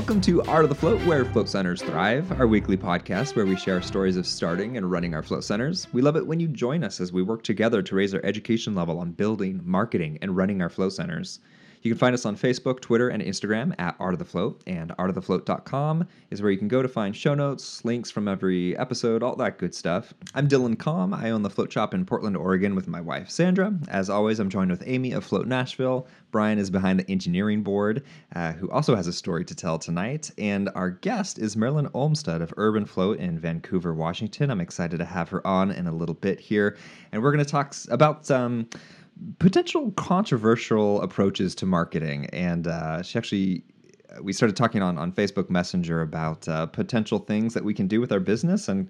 Welcome to Art of the Float, where float centers thrive, our weekly podcast where we share stories of starting and running our float centers. We love it when you join us as we work together to raise our education level on building, marketing, and running our float centers. You can find us on Facebook, Twitter, and Instagram at Art of the Float, and artofthefloat.com is where you can go to find show notes, links from every episode, all that good stuff. I'm Dylan Calm. I own the float shop in Portland, Oregon with my wife, Sandra. As always, I'm joined with Amy of Float Nashville. Brian is behind the engineering board, uh, who also has a story to tell tonight. And our guest is Marilyn Olmsted of Urban Float in Vancouver, Washington. I'm excited to have her on in a little bit here. And we're going to talk about. Um, potential controversial approaches to marketing, and uh, she actually we started talking on on Facebook Messenger about uh, potential things that we can do with our business and.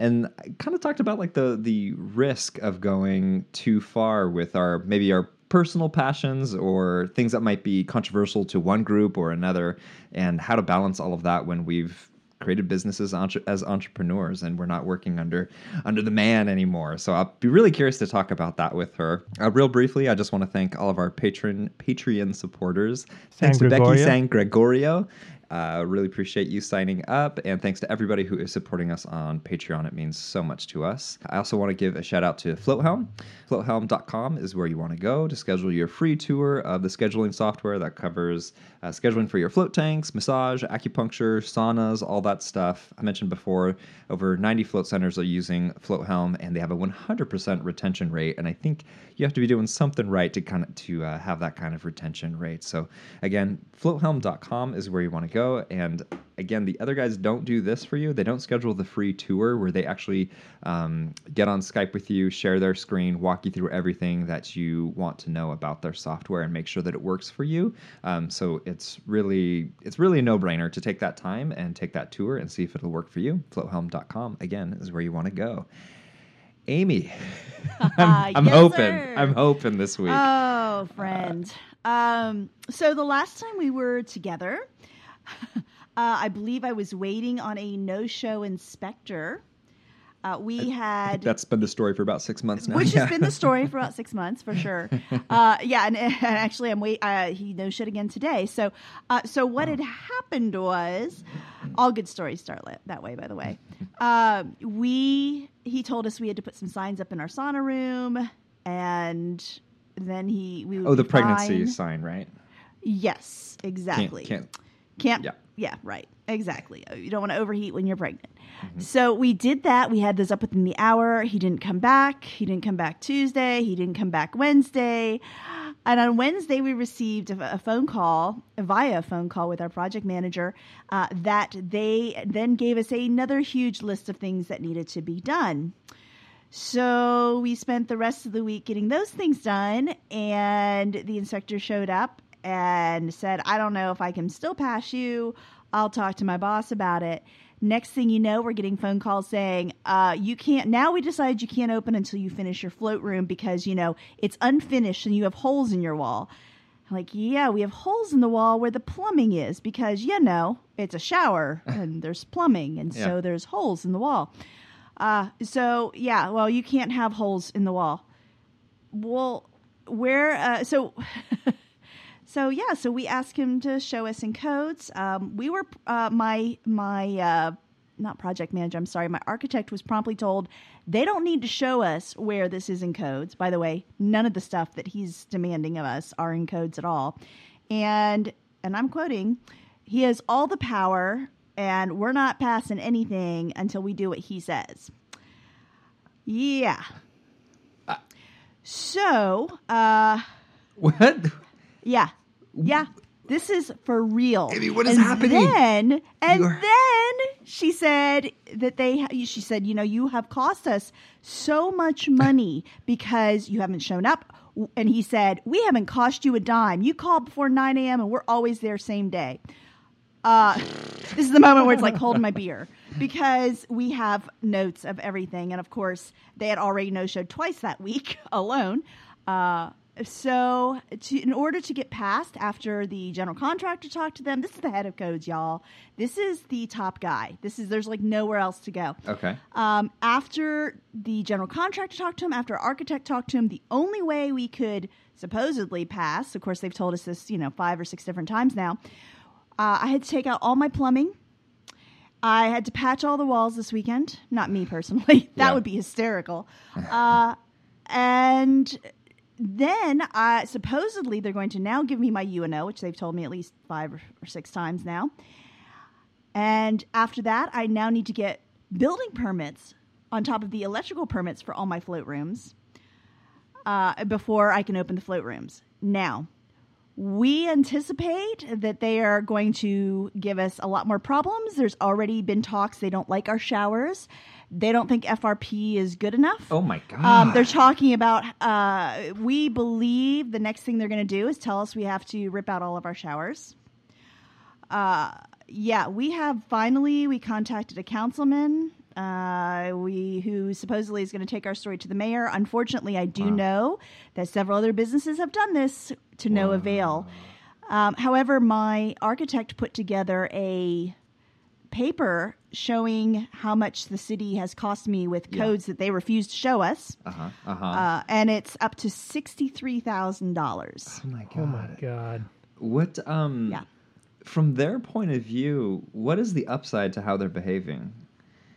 And I kind of talked about like the the risk of going too far with our maybe our personal passions or things that might be controversial to one group or another, and how to balance all of that when we've created businesses entre- as entrepreneurs and we're not working under under the man anymore. So i'll be really curious to talk about that with her. Uh, real briefly i just want to thank all of our patron patreon supporters. San thanks to becky san gregorio. Uh, really appreciate you signing up and thanks to everybody who is supporting us on patreon. It means so much to us. I also want to give a shout out to floathelm. Floathelm.com is where you want to go to schedule your free tour of the scheduling software that covers uh, scheduling for your float tanks massage acupuncture saunas all that stuff. I mentioned before over 90 float centers are using Float Helm, and they have a 100% retention rate and i think you have to be doing something right to kind of to uh, have that kind of retention rate. So again floathelm.com is where you want to go and again the other guys don't do this for you. They don't schedule the free tour where they actually um, get on skype with you share their screen walk you through everything that you want to know about their software and make sure that it works for you. Um, so it's really it's really a no-brainer to take that time and take that tour and see if it'll work for you. floathelm.com again is where you want to go. Amy i'm, I'm Yes, hoping sir. i'm hoping this week. Oh, friend. Um, so the last time we were together, uh, I believe I was waiting on a no-show inspector. Uh, we had that's been the story for about six months now which Yeah. has been the story for about six months for sure. Uh, yeah, and, and actually, I'm wait. Uh, he no shit again today. So, uh, so what had happened was, all good stories start that way. By the way, uh, we he told us we had to put some signs up in our sauna room, and then he we would oh the pregnancy fine. sign right Yes, exactly. can't Can't. Yeah. Yeah. Right. Exactly. Uh, You don't want to overheat when you're pregnant. Mm-hmm. So we did that. We had this up within the hour. He didn't come back. He didn't come back Tuesday. He didn't come back Wednesday. And on Wednesday, we received a, a phone call via a phone call with our project manager uh, that they then gave us another huge list of things that needed to be done. So we spent the rest of the week getting those things done, and the inspector showed up and said, I don't know if I can still pass you. I'll talk to my boss about it. Next thing you know, we're getting phone calls saying, uh, you can't, now we decided you can't open until you finish your float room because, you know, it's unfinished and you have holes in your wall. I'm like, yeah, we have holes in the wall where the plumbing is because, you know, it's a shower and there's plumbing and Yeah. so there's holes in the wall. Uh, so yeah, well, you can't have holes in the wall. Well, where? Uh, so, so yeah, so we asked him to show us in codes. Um, we were uh, my my uh, not project manager. I'm sorry, my architect was promptly told they don't need to show us where this is in codes. By the way, none of the stuff that he's demanding of us are in codes at all. And and I'm quoting, he has all the power and we're not passing anything until we do what he says. Yeah. So, uh, what yeah, yeah, this is for real. Amy, what is and happening? Then, and You are- then she said that they. She said, you know, you have cost us so much money because you haven't shown up. And he said, we haven't cost you a dime. You called before nine a.m. and we're always there same day. Uh, this is the moment where it's like holding my beer because we have notes of everything, and of course they had already no showed twice that week alone. Uh, so, to, in order to get past after the general contractor talked to them, this is the head of codes, y'all. This is the top guy. This is there's like nowhere else to go. okay Um, after the general contractor talked to him, after architect talked to him, the only way we could supposedly pass, of course, they've told us this, you know, five or six different times now, Uh, I had to take out all my plumbing. I had to patch all the walls this weekend. Not me personally. that Yeah. would be hysterical. Uh, and then uh, supposedly they're going to now give me my U&O, which they've told me at least five or six times now. And after that, I now need to get building permits on top of the electrical permits for all my float rooms uh, before I can open the float rooms. Now, we anticipate that they are going to give us a lot more problems. There's already been talks. They don't like our showers. They don't think FRP is good enough. Oh my god. Um, they're talking about. Uh, we believe the next thing they're going to do is tell us we have to rip out all of our showers. Uh, yeah, we have finally we contacted a councilman. Uh, we who supposedly is going to take our story to the mayor. Unfortunately, I do Wow. know that several other businesses have done this to no avail. Um, however, my architect put together a paper showing how much the city has cost me with Yeah. codes that they refused to show us, uh-huh. Uh-huh. uh, and it's up to sixty-three thousand dollars. oh my god. Oh my god. What um Yeah. from their point of view, what is the upside to how they're behaving?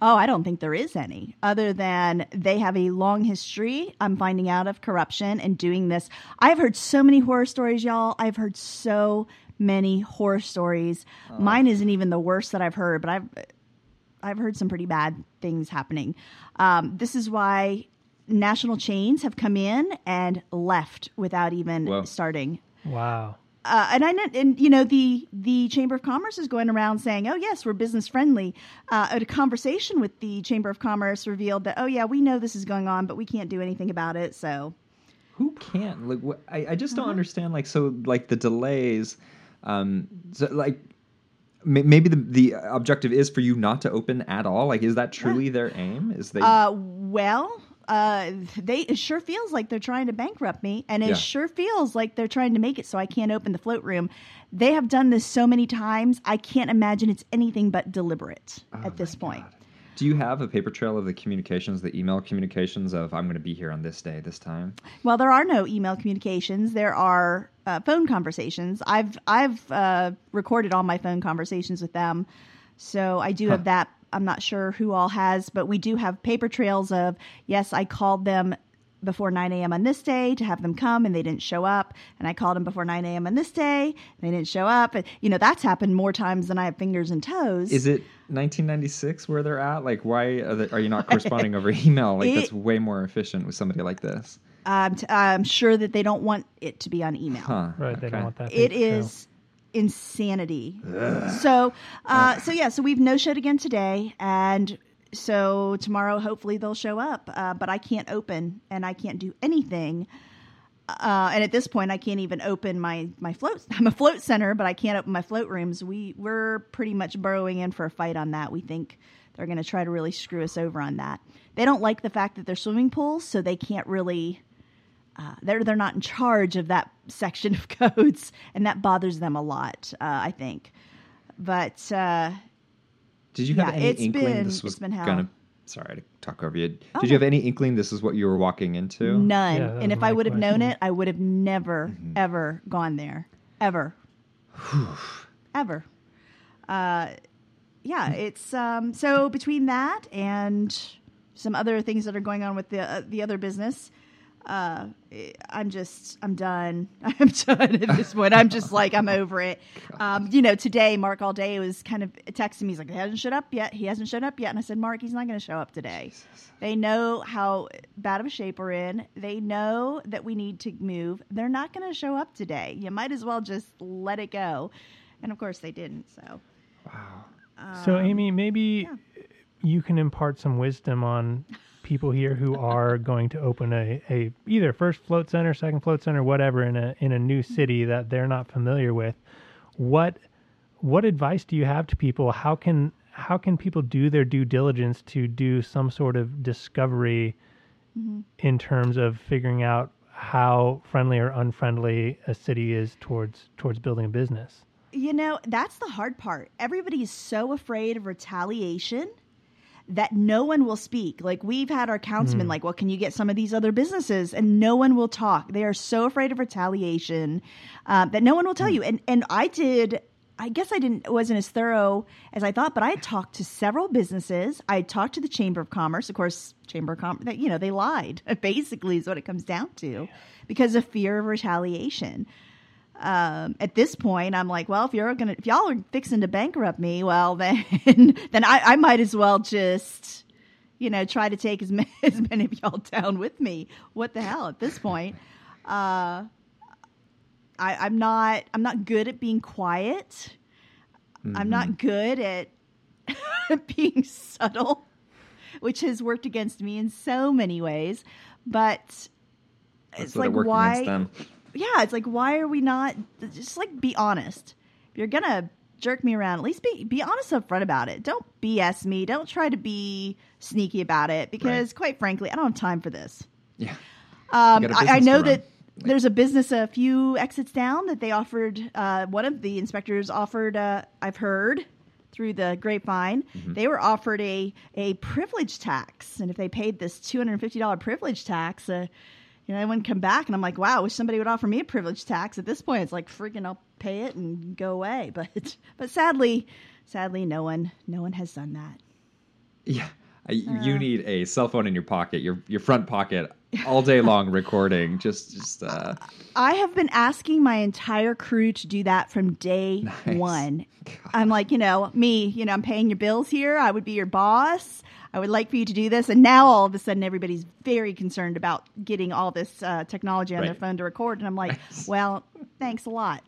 Oh, I don't think there is any other than they have a long history. I'm finding out of corruption and doing this. I've heard so many horror stories, y'all. I've heard so many horror stories. Mine isn't even the worst that I've heard, but I've I've heard some pretty bad things happening. Um, this is why national chains have come in and left without even Whoa. starting Wow. uh, and I know, and you know the the Chamber of Commerce is going around saying, "Oh yes, we're business friendly." Uh, a conversation with the Chamber of Commerce revealed that, "Oh yeah, we know this is going on, but we can't do anything about it." So Who can't? Like what I, I just don't Uh-huh. understand like so like the delays um so like maybe the the objective is for you not to open at all. Like is that truly their aim? Is they Uh, well, uh, they it sure feels like they're trying to bankrupt me, and it Yeah. sure feels like they're trying to make it so I can't open the float room. They have done this so many times. I can't imagine it's anything but deliberate Oh at this point. God. Do you have a paper trail of the communications, the email communications of I'm going to be here on this day, this time? Well, there are no email communications. There are uh, phone conversations. I've I've uh, recorded all my phone conversations with them, so I do Huh. have that. I'm not sure who all has, but we do have paper trails of yes, I called them before 9 a.m. on this day to have them come, and they didn't show up. And I called them before 9 a.m. on this day, and they didn't show up. And, you know, that's happened more times than I have fingers and toes. Is it 1996 where they're at? Like, why are, they, are you not corresponding over email? Like, It- that's way more efficient with somebody like this. I'm, t- I'm sure that they don't want it to be on email. Huh. Right. They don't want that. It big show. is insanity. So, uh, so yeah, so we've no showed again today, and so tomorrow hopefully they'll show up. Uh, but I can't open and I can't do anything. Uh, and at this point, I can't even open my my float. I'm a float center, but I can't open my float rooms. We we're pretty much burrowing in for a fight on that. We think they're going to try to really screw us over on that. They don't like the fact that they're swimming pools, so they can't really uh, they're they're not in charge of that section of codes, and that bothers them a lot. Uh, I think, but uh, Did you have Yeah, any it's inkling been- this was hell. gonna? Sorry to talk over you. Did Oh, you have any inkling this is what you were walking into? none. Yeah, and if I would have known it, I would have never Mm-hmm. ever gone there, ever, ever. Uh, yeah, it's um, so between that and some other things that are going on with the uh, the other business. Uh, I'm just, I'm done. I'm done at this point. I'm just like, I'm over it. Um, you know, today, Mark all day was kind of texting me. He's like, he hasn't showed up yet. He hasn't showed up yet. And I said, Mark, he's not going to show up today. They know how bad of a shape we're in. They know that we need to move. They're not going to show up today. You might as well just let it go. And of course, they didn't. So, Wow. So, um, Amy, maybe you can impart some wisdom on people here who are going to open a, a either first float center, second float center, whatever in a in a new mm-hmm. city that they're not familiar with. What what advice do you have to people? How can how can people do their due diligence to do some sort of discovery mm-hmm. in terms of figuring out how friendly or unfriendly a city is towards towards building a business? You know, that's the hard part. Everybody is so afraid of retaliation that no one will speak. Like we've had our councilman like, "Well, can you get some of these other businesses?" and no one will talk. They are so afraid of retaliation uh, that no one will tell you. And and I did I guess I didn't wasn't as thorough as I thought, but I talked to several businesses. I talked to the Chamber of Commerce. Of course, Chamber of Commerce, That you know, they lied. Basically, is what it comes down to, because of fear of retaliation. Um, at this point, I'm like, well, if you're gonna, if y'all are fixing to bankrupt me, well, then, then I, I might as well just, you know, try to take as many, as many of y'all down with me. What the hell? At this point, uh, I, I'm not, I'm not good at being quiet. I'm not good at being subtle, which has worked against me in so many ways. But That's it's like why against them. Yeah, it's like why are we not just like be honest. If you're gonna jerk me around, at least be be honest up front about it. Don't BS me. Don't try to be sneaky about it because quite frankly, I don't have time for this. Yeah. Um, I, I know that run. there's a business a few exits down that they offered. Uh, one of the inspectors offered. Uh, I've heard through the grapevine Mm-hmm. they were offered a a privilege tax, and if they paid this two hundred and fifty dollar privilege tax, uh, you know, they wouldn't come back. And I'm like, wow, I wish somebody would offer me a privilege tax. At this point, it's like freaking, I'll pay it and go away. But but sadly, sadly, no one no one has done that. Yeah. Uh. you need a cell phone in your pocket, your your front pocket, all day long recording. Just just uh I have been asking my entire crew to do that from day Nice. one. I'm like, you know, me, you know, I'm paying your bills here. I would be your boss. I would like for you to do this. And now all of a sudden, everybody's very concerned about getting all this uh, technology on their phone to record. And I'm like, well, thanks a lot.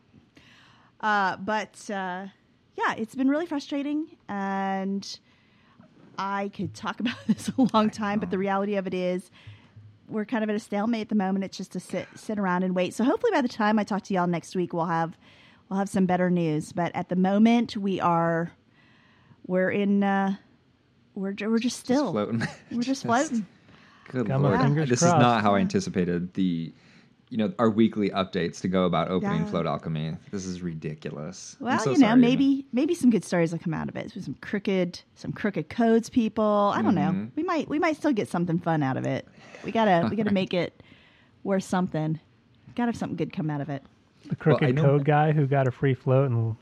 Uh, but uh, yeah, it's been really frustrating. And I could talk about this a long time, but the reality of it is, we're kind of at a stalemate at the moment. It's just to sit sit around and wait. So hopefully by the time I talk to y'all next week, we'll have we'll have some better news. But at the moment, we are we're in uh, we're we're just still floating. we're just floating. Good Got lord. fingers This crossed. is not how I anticipated the you know, our weekly updates to go about opening Yeah. Float Alchemy. This is ridiculous. I'm Well, so you know, sorry, Amy. maybe maybe some good stories will come out of it. Some crooked some crooked codes, people. I don't know. Mhm. We might we might still get something fun out of it. We gotta we gotta make it worth something. Gotta have something good come out of it. The crooked know- code guy who got a free float and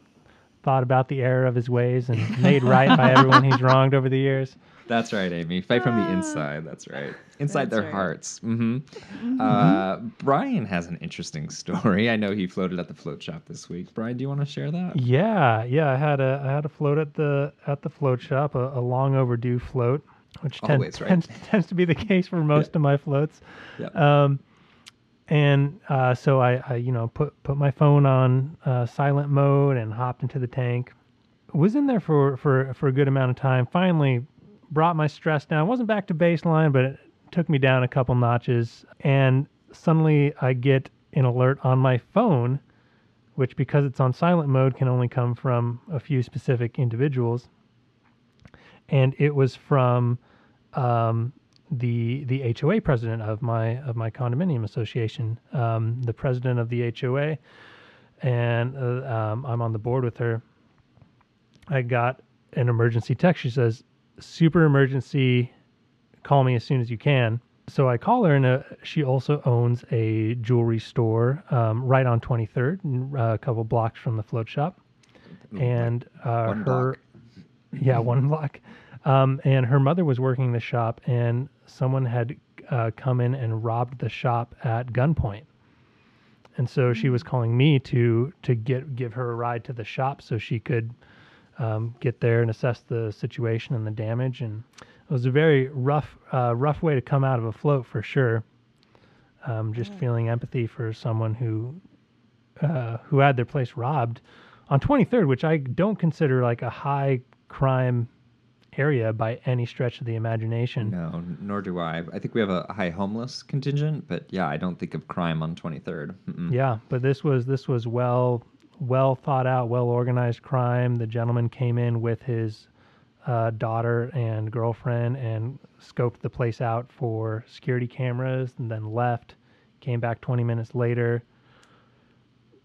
thought about the error of his ways and made right by everyone he's wronged over the years. That's right, Amy. Fight from the inside. That's right. Inside Ah. That's their right. hearts. hmm Uh, Brian has an interesting story. I know he floated at the float shop this week. Brian, do you want to share that? Yeah, yeah. I had a I had a float at the at the float shop, a, a long overdue float, which tend, Always, right? tends tends to be the case for most of my floats. Yep. Um, and uh, so I, I, you know, put put my phone on uh, silent mode and hopped into the tank. Was in there for for for a good amount of time. Finally, brought my stress down. wasn't back to baseline, but it took me down a couple notches. And suddenly, I get an alert on my phone, which because it's on silent mode can only come from a few specific individuals. And it was from um, the the HOA president of my of my condominium association, um, the president of the HOA, and uh, um, I'm on the board with her. I got an emergency text. She says, "Super emergency, call me as soon as you can." So I call her, and uh, she also owns a jewelry store um, right on 23rd, uh, a couple blocks from the float shop, and uh, her block. yeah, one block. Um, and her mother was working the shop, and someone had uh, come in and robbed the shop at gunpoint. And so she was calling me to to get give her a ride to the shop so she could um, get there and assess the situation and the damage. And it was a very rough uh, rough way to come out of a float for sure. Um, just feeling empathy for someone who uh, who had their place robbed on 23rd, which I don't consider like a high crime area by any stretch of the imagination. No, nor do I. I think we have a high homeless contingent, but yeah, I don't think of crime on 23rd. Mm-mm. Yeah, but this was this was well well thought out, well organized crime. The gentleman came in with his uh, daughter and girlfriend and scoped the place out for security cameras, and then left. Came back 20 minutes later,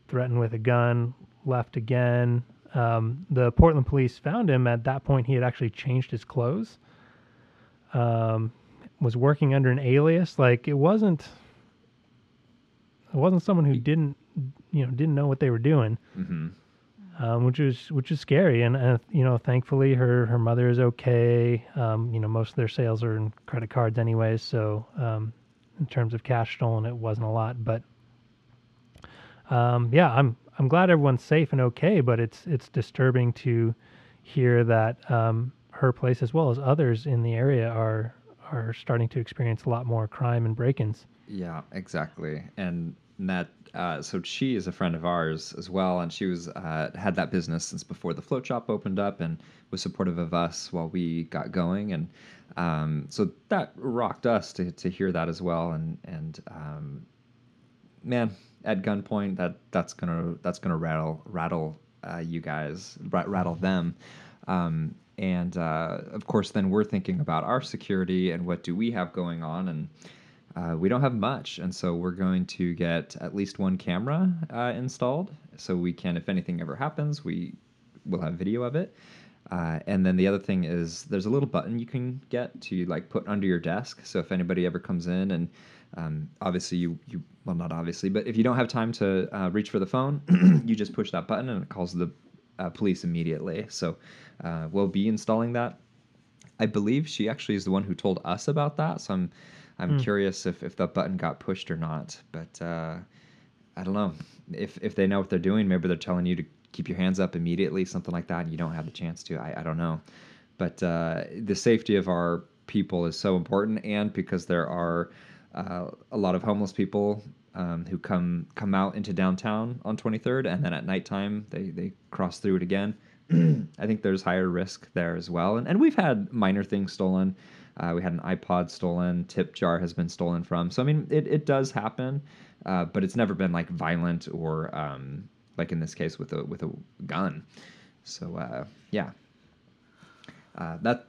threatened with a gun, left again. Um, the Portland police found him. At that point, he had actually changed his clothes. Um, was working under an alias. Like it wasn't. It wasn't someone who didn't, you know, didn't know what they were doing. hmm um, which was which is scary. And uh, you know, thankfully, her her mother is okay. Um, you know, most of their sales are in credit cards, anyways. So um, in terms of cash stolen, it wasn't a lot. But um, yeah, I'm I'm glad everyone's safe and okay. But it's it's disturbing to hear that um, her place, as well as others in the area, are are starting to experience a lot more crime and break-ins. Yeah, exactly. And that uh, so she is a friend of ours as well, and she was uh, had that business since before the float shop opened up, and was supportive of us while we got going, and um, so that rocked us to to hear that as well, and and um, man, at gunpoint, that that's gonna that's gonna rattle rattle uh, you guys, rattle them. Um, and uh, of course, then we're thinking about our security and what do we have going on, and uh, we don't have much, and so we're going to get at least one camera uh, installed, so we can, if anything ever happens, we will have video of it. Uh, and then the other thing is, there's a little button you can get to like put under your desk. So if anybody ever comes in, and um, obviously you you well not obviously, but if you don't have time to uh, reach for the phone, you just push that button and it calls the uh, police immediately. So uh, we'll be installing that. I believe she actually is the one who told us about that. So I'm I'm mm. curious if, if that button got pushed or not. But uh, I don't know. If if they know what they're doing, maybe they're telling you to keep your hands up immediately, something like that, and you don't have the chance to. I, I don't know. But uh, the safety of our people is so important, and because there are uh, a lot of homeless people um, who come come out into downtown on 23rd, and then at nighttime they they cross through it again. I think there's higher risk there as well, and and we've had minor things stolen. Uh, we had an iPod stolen. Tip jar has been stolen from. So I mean, it, it does happen, uh, but it's never been like violent or um, like in this case with a with a gun. So uh, yeah, uh, that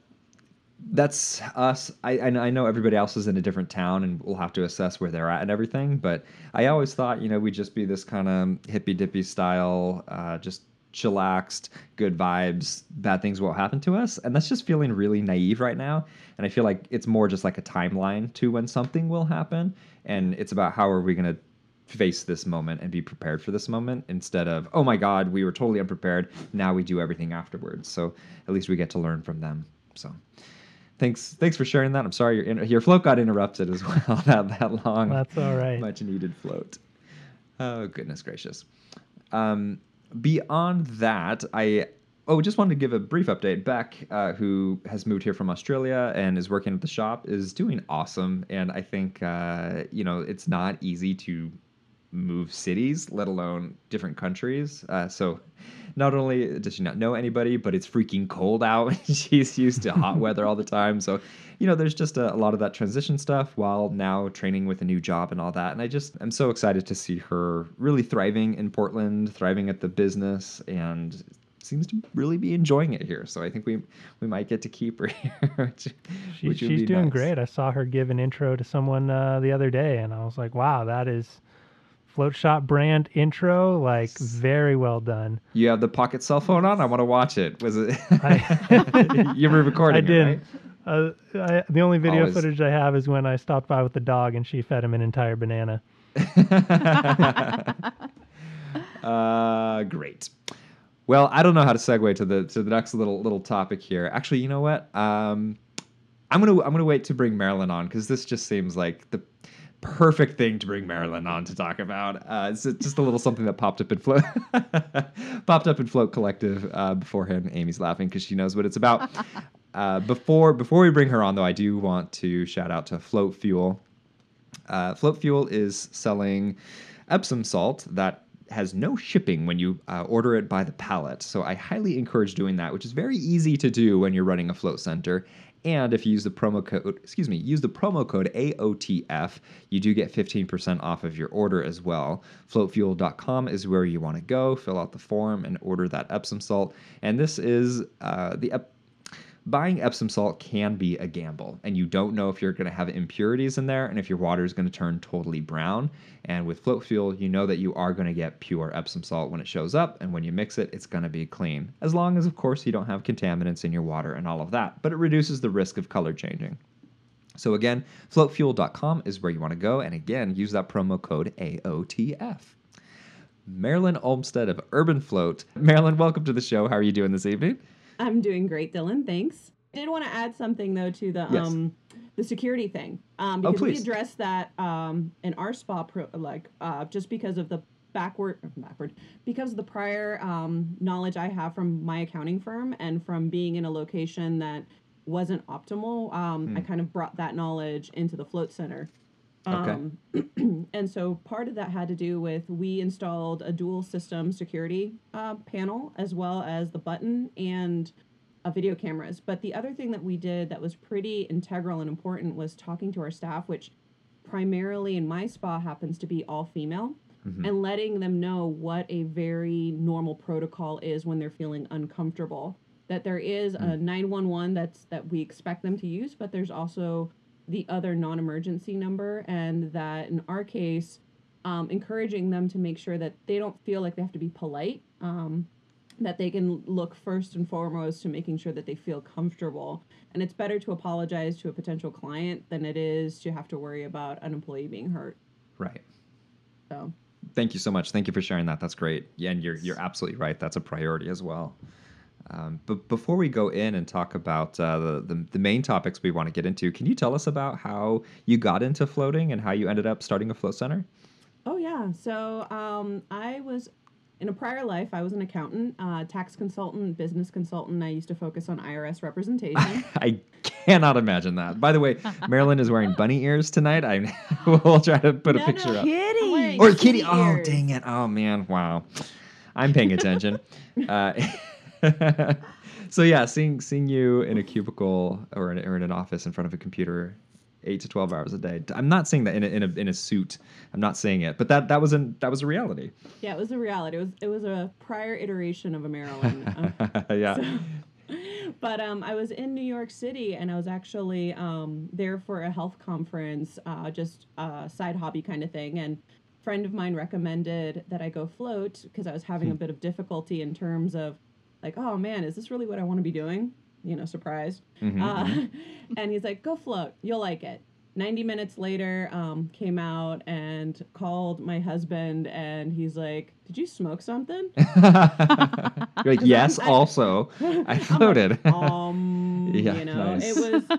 that's us. I, I know everybody else is in a different town, and we'll have to assess where they're at and everything. But I always thought, you know, we'd just be this kind of hippy dippy style, uh, just chillaxed, good vibes, bad things won't happen to us. And that's just feeling really naive right now. And I feel like it's more just like a timeline to when something will happen. And it's about how are we going to face this moment and be prepared for this moment instead of, oh my God, we were totally unprepared. Now we do everything afterwards. So at least we get to learn from them. So thanks thanks for sharing that. I'm sorry your, your float got interrupted as well. that, that long. That's all right. Much needed float. Oh, goodness gracious. Um, beyond that, I oh just wanted to give a brief update. Beck, uh, who has moved here from Australia and is working at the shop, is doing awesome. And I think uh, you know it's not easy to move cities, let alone different countries. Uh, so not only does she not know anybody, but it's freaking cold out. She's used to hot weather all the time. So, you know, there's just a, a, lot of that transition stuff while now training with a new job and all that. And I just, I'm so excited to see her really thriving in Portland, thriving at the business, and seems to really be enjoying it here. So I think we we might get to keep her here. which, she, which she's doing nice. great. I saw her give an intro to someone uh, the other day, and I was like, wow, that is float shop brand intro like very well done. You have the pocket cell phone on? I want to watch it. Was it I, you were recording i did right? uh, I, the only video Always. footage i have is when i stopped by with the dog and she fed him an entire banana. Uh, great. Well i don't know how to segue to the to the next little little topic here. Actually you know what? Um, i'm gonna i'm gonna wait to bring marilyn on because this just seems like the perfect thing to bring Marilyn on to talk about. Uh, it's just a little something that popped up in float, popped up in float collective uh, beforehand. Amy's laughing because she knows what it's about. Uh, before before we bring her on, though, I do want to shout out to Float Fuel. Uh, float Fuel is selling Epsom salt that has no shipping when you uh, order it by the pallet. So I highly encourage doing that, which is very easy to do when you're running a float center. And if you use the promo code, excuse me, use the promo code AOTF, you do get 15% off of your order as well. Floatfuel.com is where you want to go. Fill out the form and order that Epsom salt. And this is uh, the buying Epsom salt can be a gamble, and you don't know if you're going to have impurities in there and if your water is going to turn totally brown. And with Float Fuel, you know that you are going to get pure Epsom salt when it shows up, and when you mix it, it's going to be clean. As long as, of course, you don't have contaminants in your water and all of that, but it reduces the risk of color changing. So, again, floatfuel.com is where you want to go, and again, use that promo code AOTF. Marilyn Olmstead of Urban Float. Marilyn, welcome to the show. How are you doing this evening? I'm doing great, Dylan. Thanks. I did want to add something though to the Yes. um the security thing um, Oh, because we addressed that um in our spa pro- like uh just because of the backward backward because of the prior um knowledge I have from my accounting firm and from being in a location that wasn't optimal um I Hmm. kind of brought that knowledge into the float center Okay. um, and so part of that had to do with we installed a dual system security uh, panel as well as the button and uh, video cameras. But the other thing that we did that was pretty integral and important was talking to our staff, which primarily in my spa happens to be all female. Mhm. And letting them know what a very normal protocol is when they're feeling uncomfortable. That there is a 911 that's that we expect them to use, but there's also the other non-emergency number and that in our case um, encouraging them to make sure that they don't feel like they have to be polite um, that they can look first and foremost to making sure that they feel comfortable and it's better to apologize to a potential client than it is to have to worry about an employee being hurt Right. so Thank you so much. Thank you for sharing that. That's great. Yeah, and you're you're absolutely right. That's a priority as well. Um, but before we go in and talk about uh, the, the the main topics we want to get into, can you tell us about how you got into floating and how you ended up starting a float center? Oh yeah. So um, I was in a prior life. I was an accountant, uh, tax consultant, business consultant. I used to focus on IRS representation. I cannot imagine that. By the way, Marilyn is wearing bunny ears tonight. I will try to put a No, picture no. up. Kitty. Or Kitty kitty. Oh, dang it. Oh, man. Wow. I'm paying attention. uh, so yeah, seeing seeing you in a cubicle or in, or in an office in front of a computer, eight to twelve hours a day. I'm not saying that in a, in a in a suit. I'm not saying it, but that that was an that was a reality. yeah, it was a reality. It was it was a prior iteration of a Marilyn. Uh, yeah. but um, I was in New York City and I was actually um, there for a health conference, uh, just a side hobby kind of thing. And a friend of mine recommended that I go float because I was having a bit of difficulty in terms of like, oh man, is this really what I want to be doing? You know, surprise. Mhm, Uh, and he's like, go float, you'll like it. 90 minutes later, um, came out and called my husband, and he's like, Did you smoke something? You're like yes. I- Also, I like, floated. um, Yeah, you know, nice. it was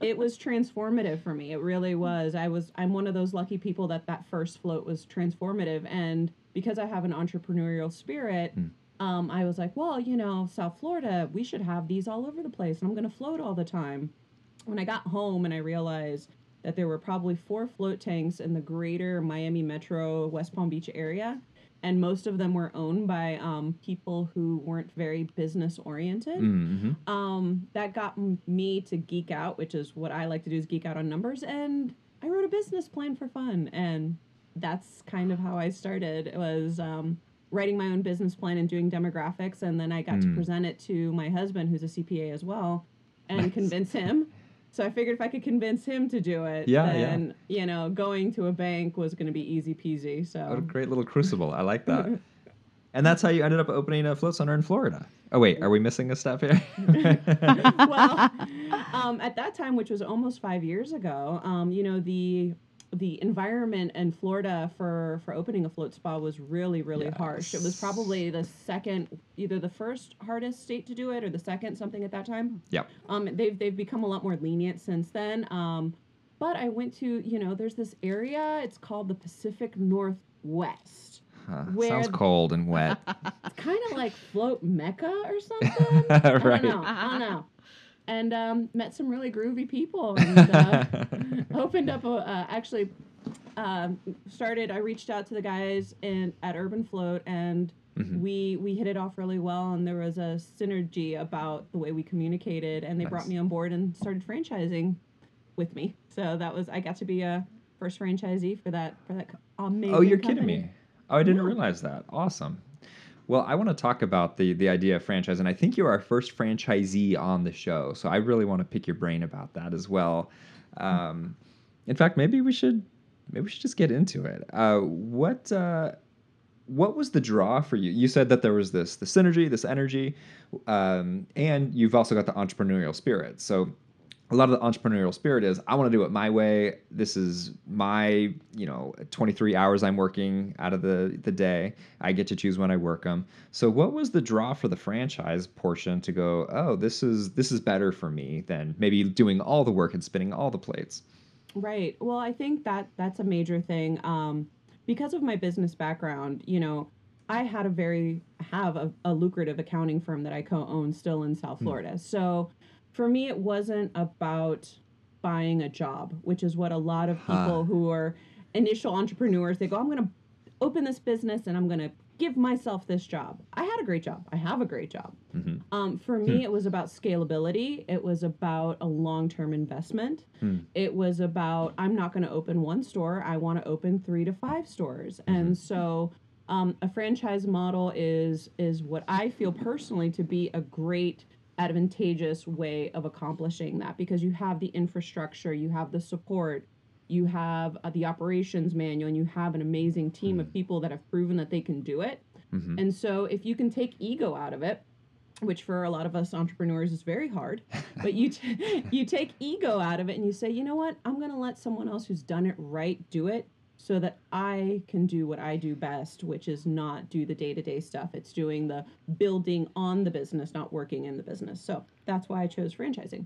it was transformative for me. It really was. I was I'm one of those lucky people that that first float was transformative, and because I have an entrepreneurial spirit. Mm. Um, I was like, well, you know, South Florida, we should have these all over the place, and I'm going to float all the time. When I got home and I realized that there were probably four float tanks in the greater Miami Metro, West Palm Beach area, and most of them were owned by um, people who weren't very business oriented hmm um, that got m- me to geek out, which is what I like to do is geek out on numbers. And I wrote a business plan for fun, and that's kind of how I started. It was um, writing my own business plan and doing demographics, and then I got Mm. to present it to my husband, who's a CPA as well, and Nice. convince him. So I figured if I could convince him to do it, Yeah, yeah. then you know going to a bank was going to be easy peasy. So What a great little crucible. I like that. And that's how you ended up opening a float center in Florida. Oh wait, are we missing a step here? well, um, at that time, which was almost five years ago, um, you know the the environment in Florida for for opening a float spa was really really harsh. It was probably the second, either the first hardest state to do it or the second, something at that time. yep. Um, they've they've become a lot more lenient since then. Um, but I went to you know there's this area. It's called the Pacific Northwest. Huh, sounds cold and wet. It's kind of like float mecca or something. I right. don't know. I don't know. And um, met some really groovy people and uh, opened up a uh, actually um, started. I reached out to the guys in at Urban Float and Mhm. we we hit it off really well and there was a synergy about the way we communicated and they brought me on board and started franchising with me. So that was I got to be a first franchisee for that for that amazing. Oh, you're kidding me. Oh, I didn't Yeah. realize that. Awesome. Well, I want to talk about the the idea of franchise, and I think you're our first franchisee on the show. So I really want to pick your brain about that as well. Um, in fact, maybe we should maybe we should just get into it. Uh, what uh, what was the draw for you? You said that there was this the synergy, this energy, um, and you've also got the entrepreneurial spirit. So a lot of the entrepreneurial spirit is I want to do it my way. This is my, you know, 23 hours I'm working out of the the day. I get to choose when I work them. So what was the draw for the franchise portion to go, "Oh, this is this is better for me than maybe doing all the work and spinning all the plates." Right. Well, I think that that's a major thing. Um, because of my business background, you know, I had a very have a, a lucrative accounting firm that I co-own still in South Florida. So for me, it wasn't about buying a job, which is what a lot of Huh. people who are initial entrepreneurs they go, I'm going to open this business and I'm going to give myself this job. I had a great job. I have a great job. Mhm. Um, for me, it was about scalability. It was about a long term investment. Hmm. It was about I'm not going to open one store. I want to open three to five stores. And so, um, a franchise model is is what I feel personally to be a great advantageous way of accomplishing that because you have the infrastructure, you have the support, you have uh, the operations manual, and you have an amazing team of people that have proven that they can do it. Mhm. And so, if you can take ego out of it, which for a lot of us entrepreneurs is very hard, but you t- you take ego out of it and you say, you know what, I'm going to let someone else who's done it right do it, so that I can do what I do best, which is not do the day to day stuff. It's doing the building on the business, not working in the business. So that's why I chose franchising.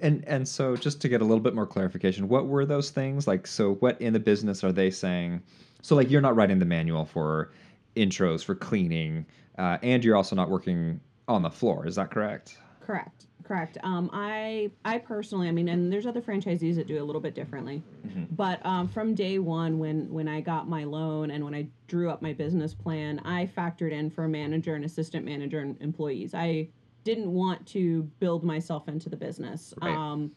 And and so just to get a little bit more clarification, what were those things? Like so what in the business are they saying? So like you're not writing the manual for intros for cleaning, uh, and you're also not working on the floor, is that correct? Correct. Correct. Um, I I personally, I mean, and there's other franchisees that do it a little bit differently, but um, from day one, when when I got my loan and when I drew up my business plan, I factored in for a manager and assistant manager and employees. I didn't want to build myself into the business. Right. Um,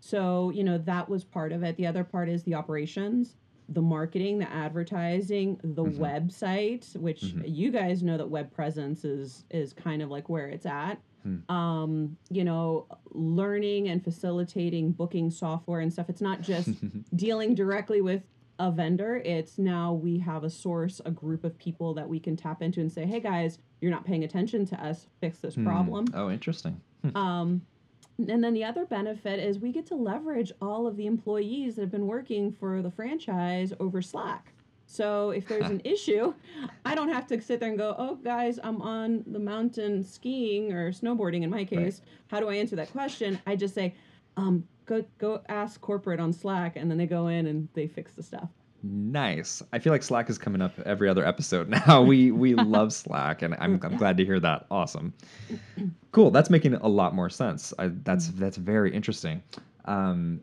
so you know that was part of it. The other part is the operations, the marketing, the advertising, the Mhm. website, which Mhm. you guys know that web presence is is kind of like where it's at Hmm. um, you know, learning and facilitating booking software and stuff. It's not just dealing directly with a vendor. It's now we have a source, a group of people that we can tap into and say, hey guys, you're not paying attention to us. Fix this Hmm. problem. Oh, interesting. Um, and then the other benefit is we get to leverage all of the employees that have been working for the franchise over Slack. So if there's an issue, I don't have to sit there and go, "Oh, guys, I'm on the mountain skiing or snowboarding." In my case, how do I answer that question? I just say, um, "Go, go ask corporate on Slack," and then they go in and they fix the stuff. Nice. I feel like Slack is coming up every other episode now. We we love Slack, and I'm I'm glad to hear that. Awesome. Cool. That's making a lot more sense. I, that's that's very interesting. Um,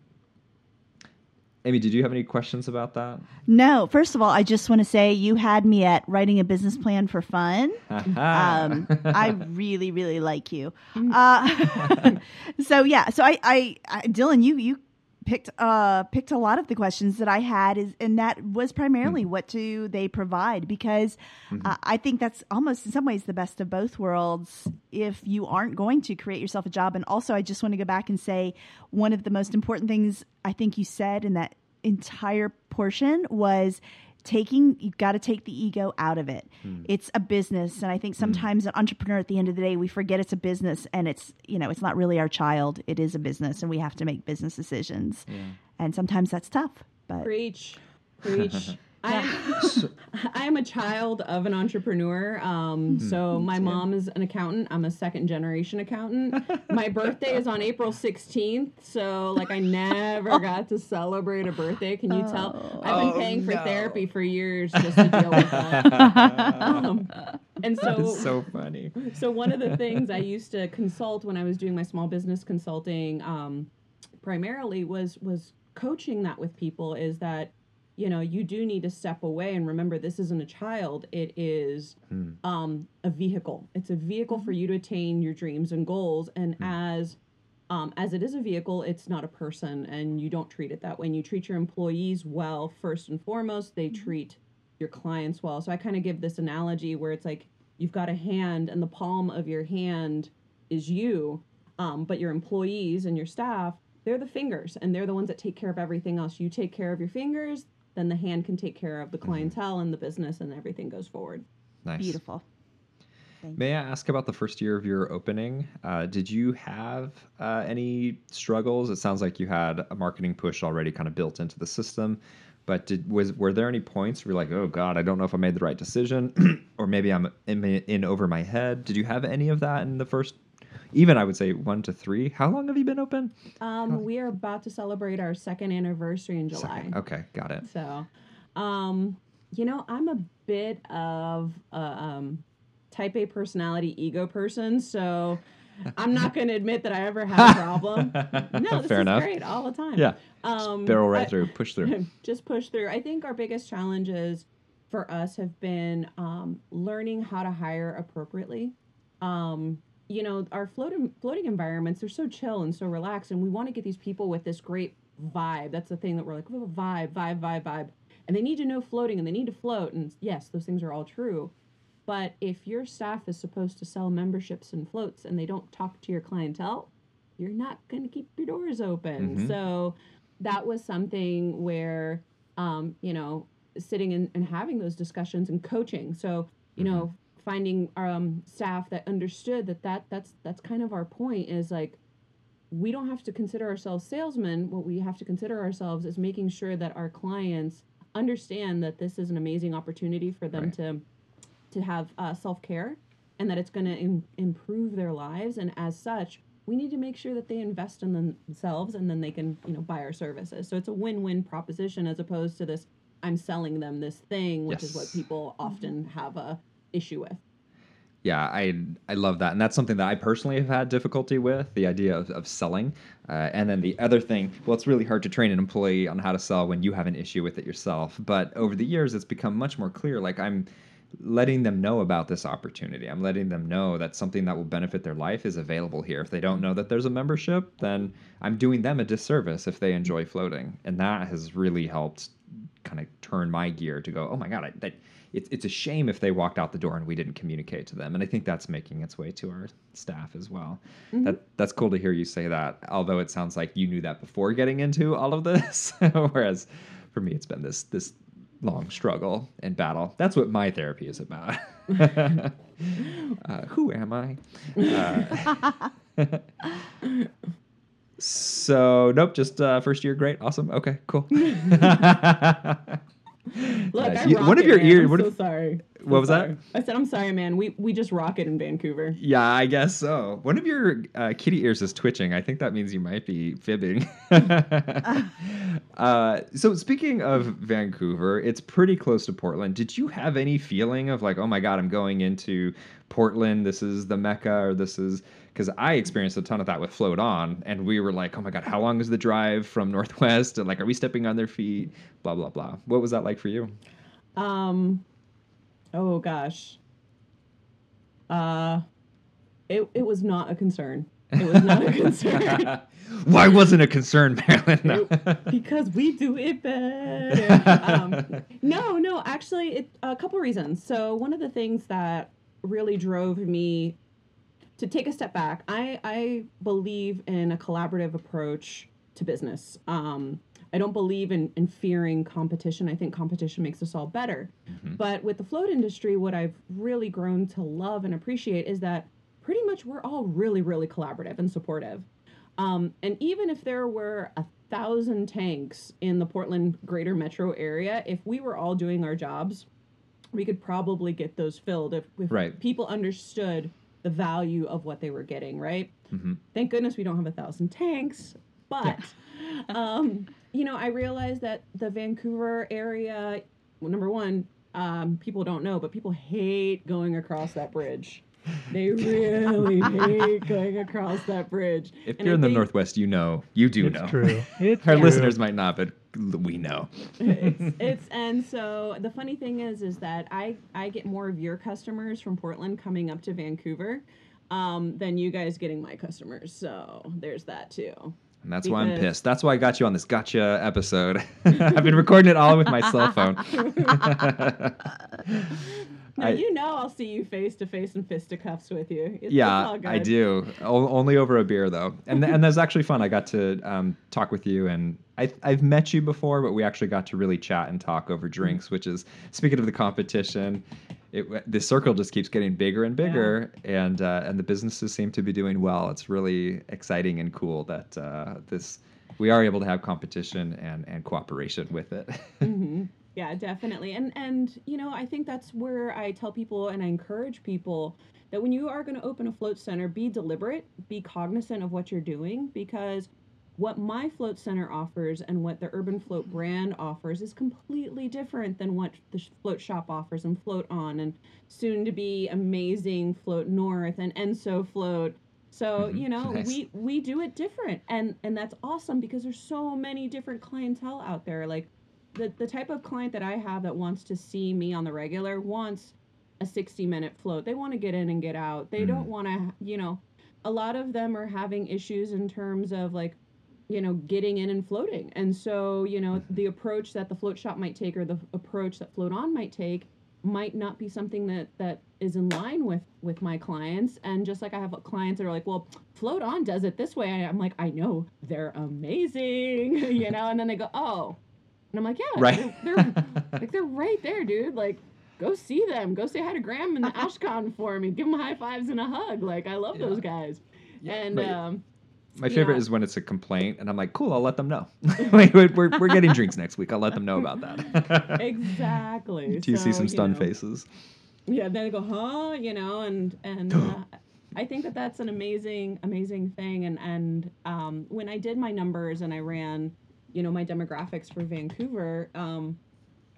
Amy, did you have any questions about that? No, first of all, I just want to say you had me at writing a business plan for fun. Um, I really, really like you. Uh, so yeah, so I, I, I, Dylan, you, you picked, uh, picked a lot of the questions that I had, is, and that was primarily what do they provide? Because uh, I think that's almost in some ways the best of both worlds. If you aren't going to create yourself a job, and also I just want to go back and say one of the most important things I think you said in that entire portion was taking you've got to take the ego out of it. Hmm. It's a business and i think hmm. sometimes an entrepreneur at the end of the day we forget it's a business and it's you know it's not really our child. It is a business and we have to make business decisions. And sometimes that's tough but Preach, preach. I am, I am a child of an entrepreneur. Um, so my mom is an accountant. I'm a second generation accountant. My birthday is on April 16th. So like I never got to celebrate a birthday. Can you tell? I've been Oh, paying for no. therapy for years just to deal with that. Um, and so, That's so funny. so one of the things I used to consult when I was doing my small business consulting, um, primarily was was coaching that with people. Is that you know you do need to step away and remember this isn't a child; it is Hmm. um, a vehicle. It's a vehicle for you to attain your dreams and goals. And as um, as it is a vehicle, it's not a person, and you don't treat it that way. And you treat your employees well first and foremost. They treat your clients well. So I kind of give this analogy where it's like you've got a hand, and the palm of your hand is you, um, but your employees and your staff, they're the fingers, and they're the ones that take care of everything else. You take care of your fingers, then the hand can take care of the clientele and the business, and everything goes forward. Nice. beautiful Thank May I ask about the first year of your opening? Uh, did you have uh, any struggles? It sounds like you had a marketing push already kind of built into the system, but did was were there any points where you're like, oh God, I don't know if I made the right decision, or maybe I'm in, in over my head? Did you have any of that in the first, even I would say one to three? How long have you been open? Um, we are about to celebrate our second anniversary in July. Second. Okay, got it. So, um, you know, I'm a bit of a um, type A personality ego person, so I'm not going to admit that I ever had a problem. No, this Fair is enough. great all the time. Yeah, Um, barrel right I- through, push through. just push through. I think our biggest challenges for us have been um, learning how to hire appropriately. Um, you know, our floating floating environments are so chill and so relaxed, and we want to get these people with this great vibe. That's the thing that we're like, a vibe, vibe, vibe, vibe, and they need to know floating, and they need to float. And yes, those things are all true. But if your staff is supposed to sell memberships and floats, and they don't talk to your clientele, you're not going to keep your doors open. Mhm. So that was something where, um, you know, sitting and, and having those discussions and coaching. So, you know, finding um, staff that understood that, that that's that's kind of our point is like we don't have to consider ourselves salesmen. What we have to consider ourselves is making sure that our clients understand that this is an amazing opportunity for them Right. to to have uh, self care and that it's going to Im- improve their lives. And as such, we need to make sure that they invest in themselves and then they can you know buy our services. So it's a win win proposition as opposed to this I'm selling them this thing, which is what people often have a issue with. Yeah, I I love that, and that's something that I personally have had difficulty with the idea of, of selling. Uh, and then the other thing, well, it's really hard to train an employee on how to sell when you have an issue with it yourself. But over the years, it's become much more clear. Like I'm letting them know about this opportunity. I'm letting them know that something that will benefit their life is available here. If they don't know that there's a membership, then I'm doing them a disservice if they enjoy floating, and that has really helped kind of turn my gear to go, oh my god, I, that it's it's a shame if they walked out the door and we didn't communicate to them, and I think that's making its way to our staff as well. That that's cool to hear you say that. Although it sounds like you knew that before getting into all of this, whereas for me it's been this this long struggle and battle. That's what my therapy is about. uh, who am I? Uh, so nope, just uh, first year, great, awesome, okay, cool. Look, Nice. I You- one of your ears. what so if- sorry. what was that? I said I'm sorry, man. We we just rock it in Vancouver. Yeah, I guess so. One of your uh, kitty ears is twitching. I think that means you might be fibbing. uh, so, speaking of Vancouver, it's pretty close to Portland. Did you have any feeling of like, oh my God, I'm going into Portland? This is the Mecca, or this is. Because I experienced a ton of that with Float On, and we were like, oh my God, how long is the drive from Northwest? And like, are we stepping on their feet? Blah, blah, blah. What was that like for you? Um, oh gosh. Uh, it it was not a concern. It was not a concern. Why wasn't a concern, Marilyn? No. because we do it better. um, no, no, actually, it, a couple reasons. So one of the things that really drove me to take a step back, I I believe in a collaborative approach to business. Um, I don't believe in, in fearing competition. I think competition makes us all better. But with the float industry, what I've really grown to love and appreciate is that pretty much we're all really, really collaborative and supportive. Um, and even if there were a thousand tanks in the Portland greater metro area, if we were all doing our jobs, we could probably get those filled if, if Right. people understood the value of what they were getting, right? Mhm. Thank goodness we don't have a thousand tanks, but um, you know, I realized that the Vancouver area, well, number one, um, people don't know, but people hate going across that bridge. They really hate going across that bridge. If And you're I in the Northwest, you know. You do it's know. true. It's Our true. listeners might not, but we know. it's, it's and so the funny thing is is that I I get more of your customers from Portland coming up to Vancouver um, than you guys getting my customers. So there's that too. And that's why I'm pissed. That's why I got you on this gotcha episode. I've been recording it all with my cell phone. Now I- you know I'll see you face to face and fisticuffs with you. It's, it's yeah, all I do. O- only over a beer though, and and that's actually fun. I got to um, talk with you, and I I've met you before, but we actually got to really chat and talk over drinks. Which is speaking of the competition, it, the circle just keeps getting bigger and bigger, and uh, and the businesses seem to be doing well. It's really exciting and cool that uh, this we are able to have competition and and cooperation with it. hmm Yeah, definitely. And and you know, I think that's where I tell people and I encourage people that when you are going to open a float center, be deliberate, be cognizant of what you're doing because what my float center offers and what the urban float brand offers is completely different than what the float shop offers and float on and soon to be amazing float north and enso float so Mhm. you know Nice. we we do it different and and that's awesome because there's so many different clientele out there like the the type of client that I have that wants to see me on the regular wants a 60 minute float. They want to get in and get out. They don't mm. want to, you know, a lot of them are having issues in terms of like, you know, getting in and floating. And so, you know, the approach that the float shop might take or the approach that float on might take might not be something that that is in line with with my clients and just like i have clients that are like well float on does it this way i'm like i know they're amazing you know and then they go oh and I'm like, yeah, Right. They're, they're like they're right there, dude. Like, go see them. Go say hi to Graham and the Ashkahn for me. Give them high fives and a hug. Like, I love those guys. and Right. um, My favorite Yeah. is when it's a complaint, and I'm like, "Cool, I'll let them know. Wait, we're we're getting drinks next week. I'll let them know about that." exactly. Do you see some stunned know, faces? Yeah. Then they go, huh? You know, and and uh, I think that that's an amazing, amazing thing. And and um, when I did my numbers and I ran, you know, my demographics for Vancouver, um,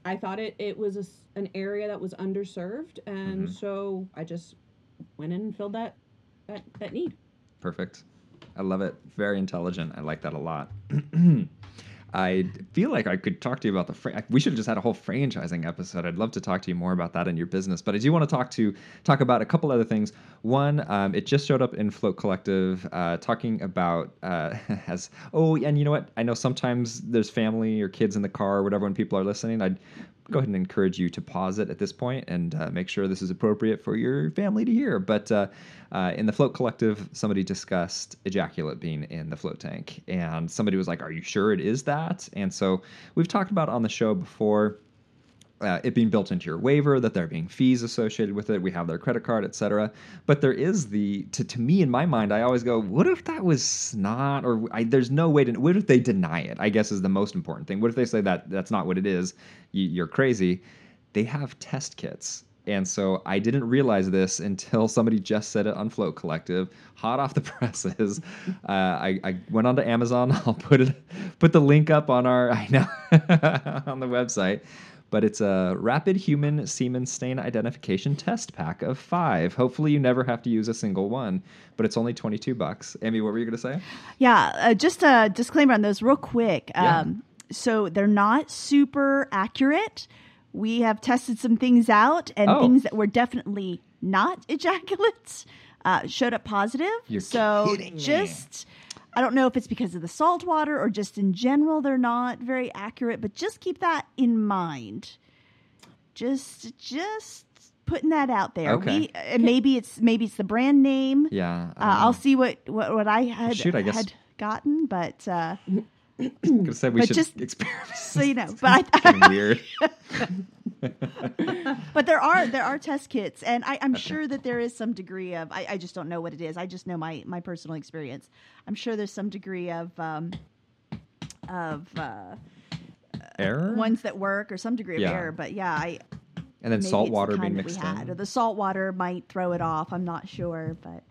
I thought it it was a an area that was underserved, and Mhm. so I just went in and filled that that that need. Perfect. I love it. Very intelligent. I like that a lot. I feel like I could talk to you about the. Fra- we should have just had a whole franchising episode. I'd love to talk to you more about that in your business, but I do want to talk to talk about a couple other things. One, um, it just showed up in Float Collective, uh, talking about uh, as oh, and you know what? I know sometimes there's family or kids in the car or whatever when people are listening. I'd go ahead and encourage you to pause it at this point and uh, make sure this is appropriate for your family to hear. But uh, uh, in the Float Collective, somebody discussed ejaculate being in the float tank, and somebody was like, "Are you sure it is that?" And so we've talked about on the show before. Uh, it being built into your waiver, that there being fees associated with it, we have their credit card, etc. But there is the to, to me in my mind, I always go, what if that was not, or I, there's no way to. What if they deny it? I guess is the most important thing. What if they say that that's not what it is? You, you're crazy. They have test kits, and so I didn't realize this until somebody just said it on Float Collective, hot off the presses. Uh, I, I went onto Amazon. I'll put it, put the link up on our, I know, on the website. But it's a rapid human semen stain identification test pack of five. Hopefully, you never have to use a single one. But it's only twenty two bucks. Amy, what were you gonna say? Yeah, uh, just a disclaimer on those, real quick. Yeah. Um, so they're not super accurate. We have tested some things out, and Oh. things that were definitely not ejaculates uh, showed up positive. You're so kidding me. I don't know if it's because of the salt water or just in general they're not very accurate, but just keep that in mind. Just, just putting that out there. Okay. We, and maybe it's maybe it's the brand name. Yeah, Uh, I'll see what, what what I had Shoot, I guess- had gotten, but uh, gonna say we should just experiment. so you know. But I, weird. but there are there are test kits, and I, I'm sure that there is some degree of I, I just don't know what it is. I just know my my personal experience. I'm sure there's some degree of um, of uh, Error. ones that work or some degree of Yeah. error. But yeah, I and then salt it's the water being we mixed had, in. or the salt water might throw it off. I'm not sure, but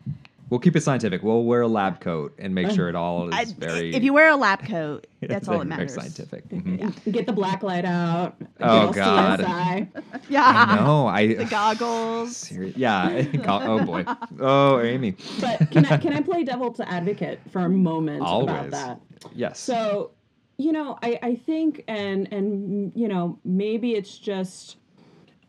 We'll keep it scientific. We'll wear a lab coat and make sure it all is I, very. if you wear a lab coat, that's all that matters. very matters. scientific. Mhm. Get the black light out. Oh, Get all God. CSI. Yeah, No, I. the goggles. Serious. Yeah. oh boy. Oh, Amy. But can I can I play devil's advocate for a moment about that? Yes. So, you know, I, I think, and and you know, maybe it's just,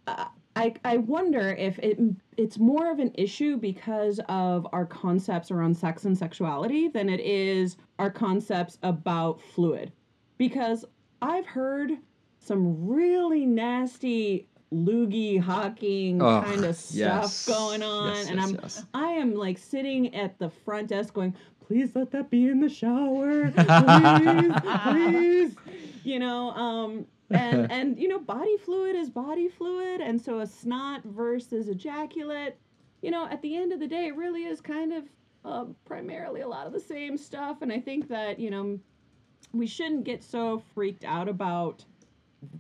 uh, I I wonder if it it's more of an issue because of our concepts around sex and sexuality than it is our concepts about fluid, because I've heard some really nasty loogie hawking Ugh, kind of stuff yes. going on, Yes, and yes, I'm. I am like sitting at the front desk going, please let that be in the shower. Please, please. You know, um, and and you know body fluid is body fluid and so a snot versus ejaculate you know at the end of the day it really is kind of uh, primarily a lot of the same stuff. And i think that you know we shouldn't get so freaked out about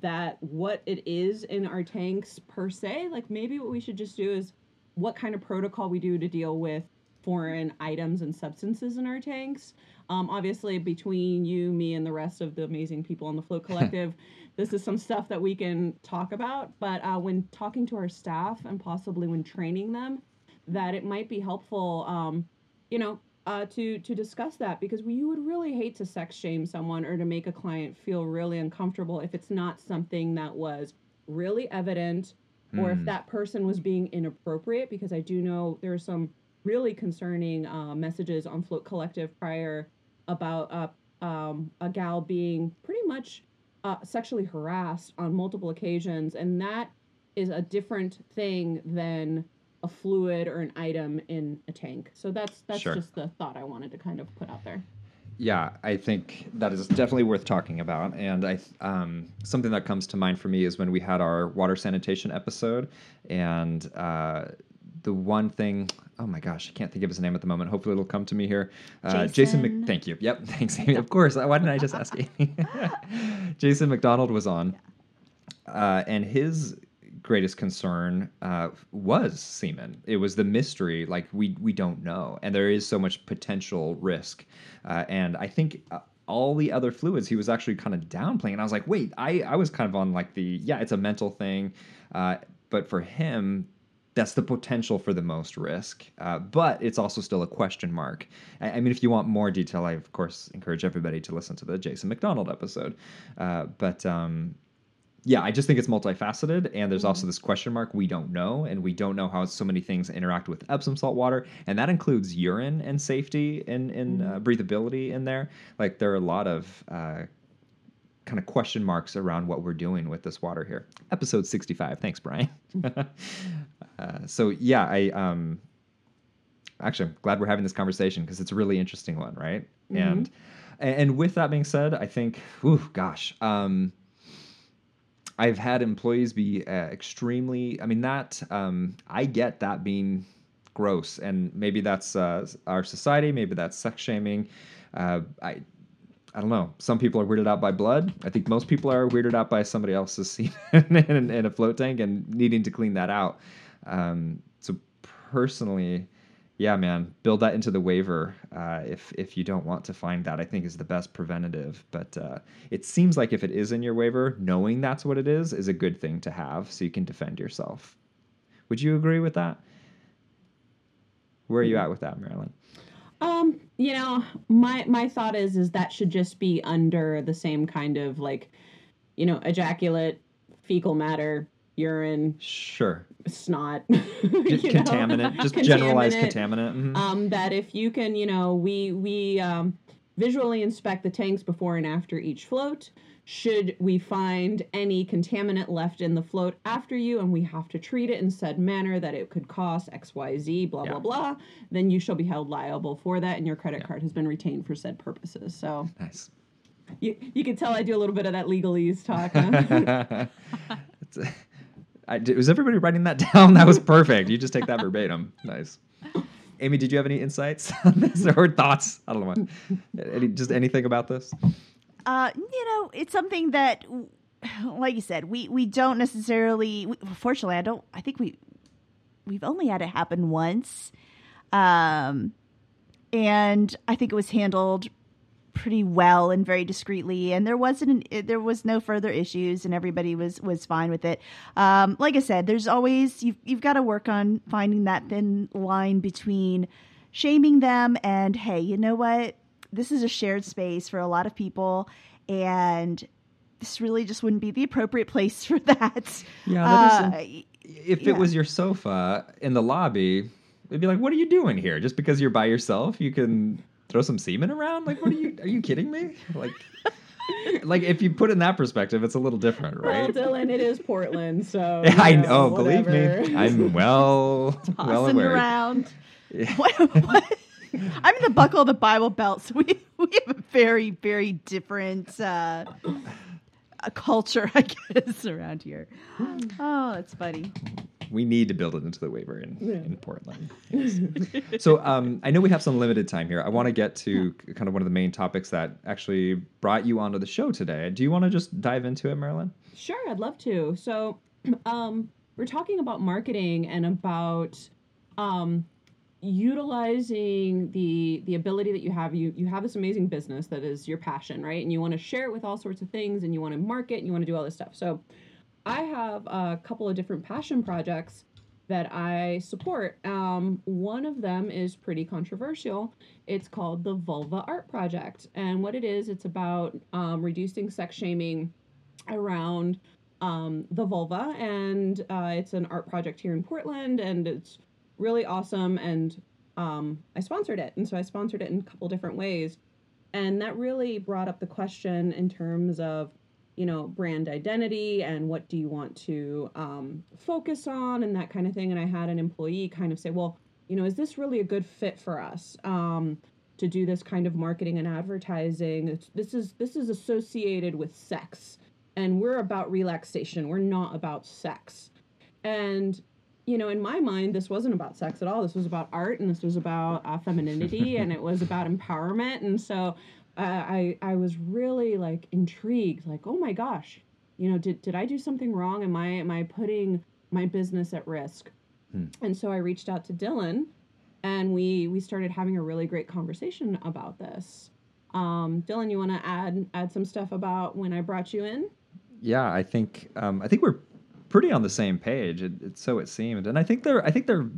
that what it is in our tanks per se. Like maybe what we should just do is what kind of protocol we do to deal with foreign items and substances in our tanks. Um, obviously between you me and the rest of the amazing people on the float collective this is some stuff that we can talk about. But uh, when talking to our staff and possibly when training them that it might be helpful um, you know uh, to to discuss that. Because we you would really hate to sex shame someone or to make a client feel really uncomfortable if it's not something that was really evident or if Mm. that person was being inappropriate. Because i do know there are some really concerning uh, messages on float collective prior about uh, um, a gal being pretty much uh, sexually harassed on multiple occasions and that is a different thing than a fluid or an item in a tank so that's that's Sure. just the thought i wanted to kind of put out there Yeah, I think that is definitely worth talking about. And I, um, something that comes to mind for me is when we had our water sanitation episode, and uh, the one thing. Oh my gosh, I can't think of his name at the moment. Hopefully, it'll come to me here. Uh, Jason. Mc, thank you. Yep. Thanks, Amy. Of course. Why didn't I just ask Amy? Jason McDonald was on, uh, and his greatest concern uh, was semen. It was the mystery, like we we don't know, and there is so much potential risk. Uh, and I think uh, all the other fluids he was actually kind of downplaying. And I was like, wait, I I was kind of on like the yeah, it's a mental thing, uh, but for him. That's the potential for the most risk, uh, but it's also still a question mark. I, I mean, if you want more detail, I of course encourage everybody to listen to the Jason McDonald episode. Uh, but um, yeah, I just think it's multifaceted, and there's also this question mark we don't know, and we don't know how so many things interact with Epsom salt water, and that includes urine and safety and, and uh, breathability in there. Like there are a lot of uh, kind of question marks around what we're doing with this water here. Episode 65. Thanks, Brian. uh, so yeah, I um, actually I'm glad we're having this conversation because it's a really interesting one, right? And and with that being said, I think, ooh, gosh. Um, I've had employees be uh, extremely. I mean, that um, I get that being gross, and maybe that's uh, our society. Maybe that's sex shaming. Uh, I I don't know. Some people are weirded out by blood. I think most people are weirded out by somebody else's semen in, in a float tank and needing to clean that out. Um, so personally, yeah, man, build that into the waiver uh, if if you don't want to find that. I think is the best preventative. But uh, it seems like if it is in your waiver, knowing that's what it is is a good thing to have, so you can defend yourself. Would you agree with that? Where are you at with that, Marilyn? Um, you know, my my thought is is that should just be under the same kind of like, you know, ejaculate, fecal matter, urine, Sure. snot, J- you know, contaminant, just generalized contaminant. contaminant. mhm. Um, that if you can, you know, we we um, visually inspect the tanks before and after each float. Should we find any contaminant left in the float after you, and we have to treat it in said manner that it could cost X, Y, Z, blah Yeah. blah blah, then you shall be held liable for that, and your credit card has been retained for said purposes. So nice. you you can tell I do a little bit of that legalese talk. Huh? I, was everybody writing that down? That was perfect. You just take that verbatim. Nice. Amy, did you have any insights on this or thoughts? I don't know. What, any, just anything about this? Uh, you know, it's something that, like you said, we we don't necessarily. We, fortunately, I don't. I think we we've only had it happen once, um, and I think it was handled pretty well and very discreetly and there wasn't an, there was no further issues and everybody was was fine with it um like i said there's always you've, you've got to work on finding that thin line between shaming them and hey you know what this is a shared space for a lot of people and this really just wouldn't be the appropriate place for that Yeah, that Uh, isn't- If yeah. it was your sofa in the lobby, it'd be like, "What are you doing here? Just because you're by yourself, you can throw some semen around? Like, what are you? Are you kidding me? Like, like if you put it in that perspective, it's a little different, right? Well. Dylan, it is Portland, so Yeah, I you know. Believe me, I'm well, well tossing aware. around Yeah. what, what? I'm in the buckle of the Bible Belt, so we we have a very very different uh, a culture, I guess, around here. Oh, it's funny. We need to build it into the waiver in, Yeah. in Portland. so um, I know we have some limited time here. I want to get to kind of one of the main topics that actually brought you onto the show today. Do you want to just dive into it, Marilyn? Sure, I'd love to. So, um, we're talking about marketing and about um, utilizing the the ability that you have. You you have this amazing business that is your passion, right? And you want to share it with all sorts of things, and you want to market, and you want to do all this stuff. So, I have a couple of different passion projects that I support. Um, one of them is pretty controversial. It's called the Vulva Art Project, and what it is, it's about um, reducing sex shaming around um, the vulva, and uh, it's an art project here in Portland, and it's really awesome. And um, I sponsored it, and so I sponsored it in a couple different ways, and that really brought up the question in terms of you know brand identity and what do you want to um, focus on and that kind of thing. And I had an employee kind of say, well, you know, is this really a good fit for us? Um, to do this kind of marketing and advertising It's- this is this is associated with sex and we're about relaxation we're not about sex and you know in my mind this wasn't about sex at all. This was about art and this was about uh, femininity and it was about empowerment. And so uh, i i was really like intrigued like oh my gosh you know did, did i do something wrong? Am i am i putting my business at risk? Hmm. and so i reached out to dylan and we we started having a really great conversation about this. Um, dylan you want to add add some stuff about when i brought you in? Yeah, I think um, I think we're pretty on the same page. It, it, so it seemed, and I think they're I think they're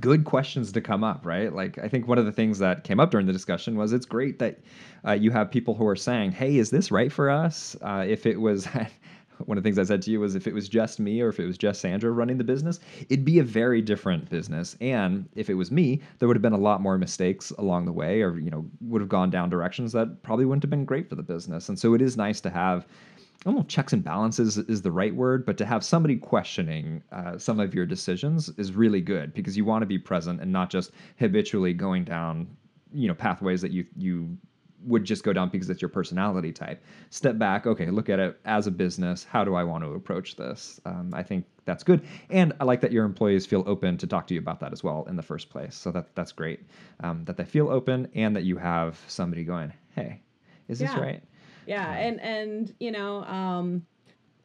good questions to come up, right? Like I think one of the things that came up during the discussion was it's great that uh, you have people who are saying, "Hey, is this right for us?" Uh, if it was. One of the things I said to you was if it was just me or if it was just Sandra running the business, it'd be a very different business. And if it was me, there would have been a lot more mistakes along the way, or you know, would have gone down directions that probably wouldn't have been great for the business. And so it is nice to have I don't know checks and balances is the right word, but to have somebody questioning uh, some of your decisions is really good because you want to be present and not just habitually going down, you know, pathways that you you would just go down because it's your personality type. Step back, okay, look at it as a business. How do I want to approach this? Um, I think that's good, and I like that your employees feel open to talk to you about that as well in the first place. So that that's great um, that they feel open and that you have somebody going, hey, is this Yeah. right? Yeah and and you know um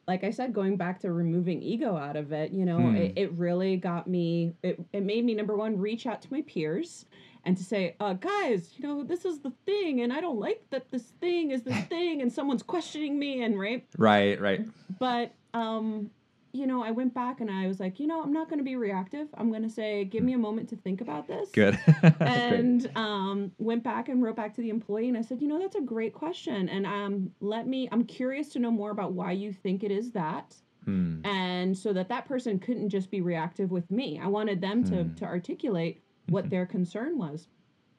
like i said going back to removing ego out of it you know Hmm. it, it really got me it, it made me number one reach out to my peers and to say uh guys you know this is the thing and i don't like that this thing is this thing and someone's questioning me and right Right, right. but um you know i went back and i was like you know i'm not going to be reactive i'm going to say give me a moment to think about this Good. And um, went back and wrote back to the employee and I said, you know, that's a great question. And um, let me, I'm curious to know more about why you think it is that. Hmm. And so that that person couldn't just be reactive with me. I wanted them to, Hmm. to articulate what their concern was.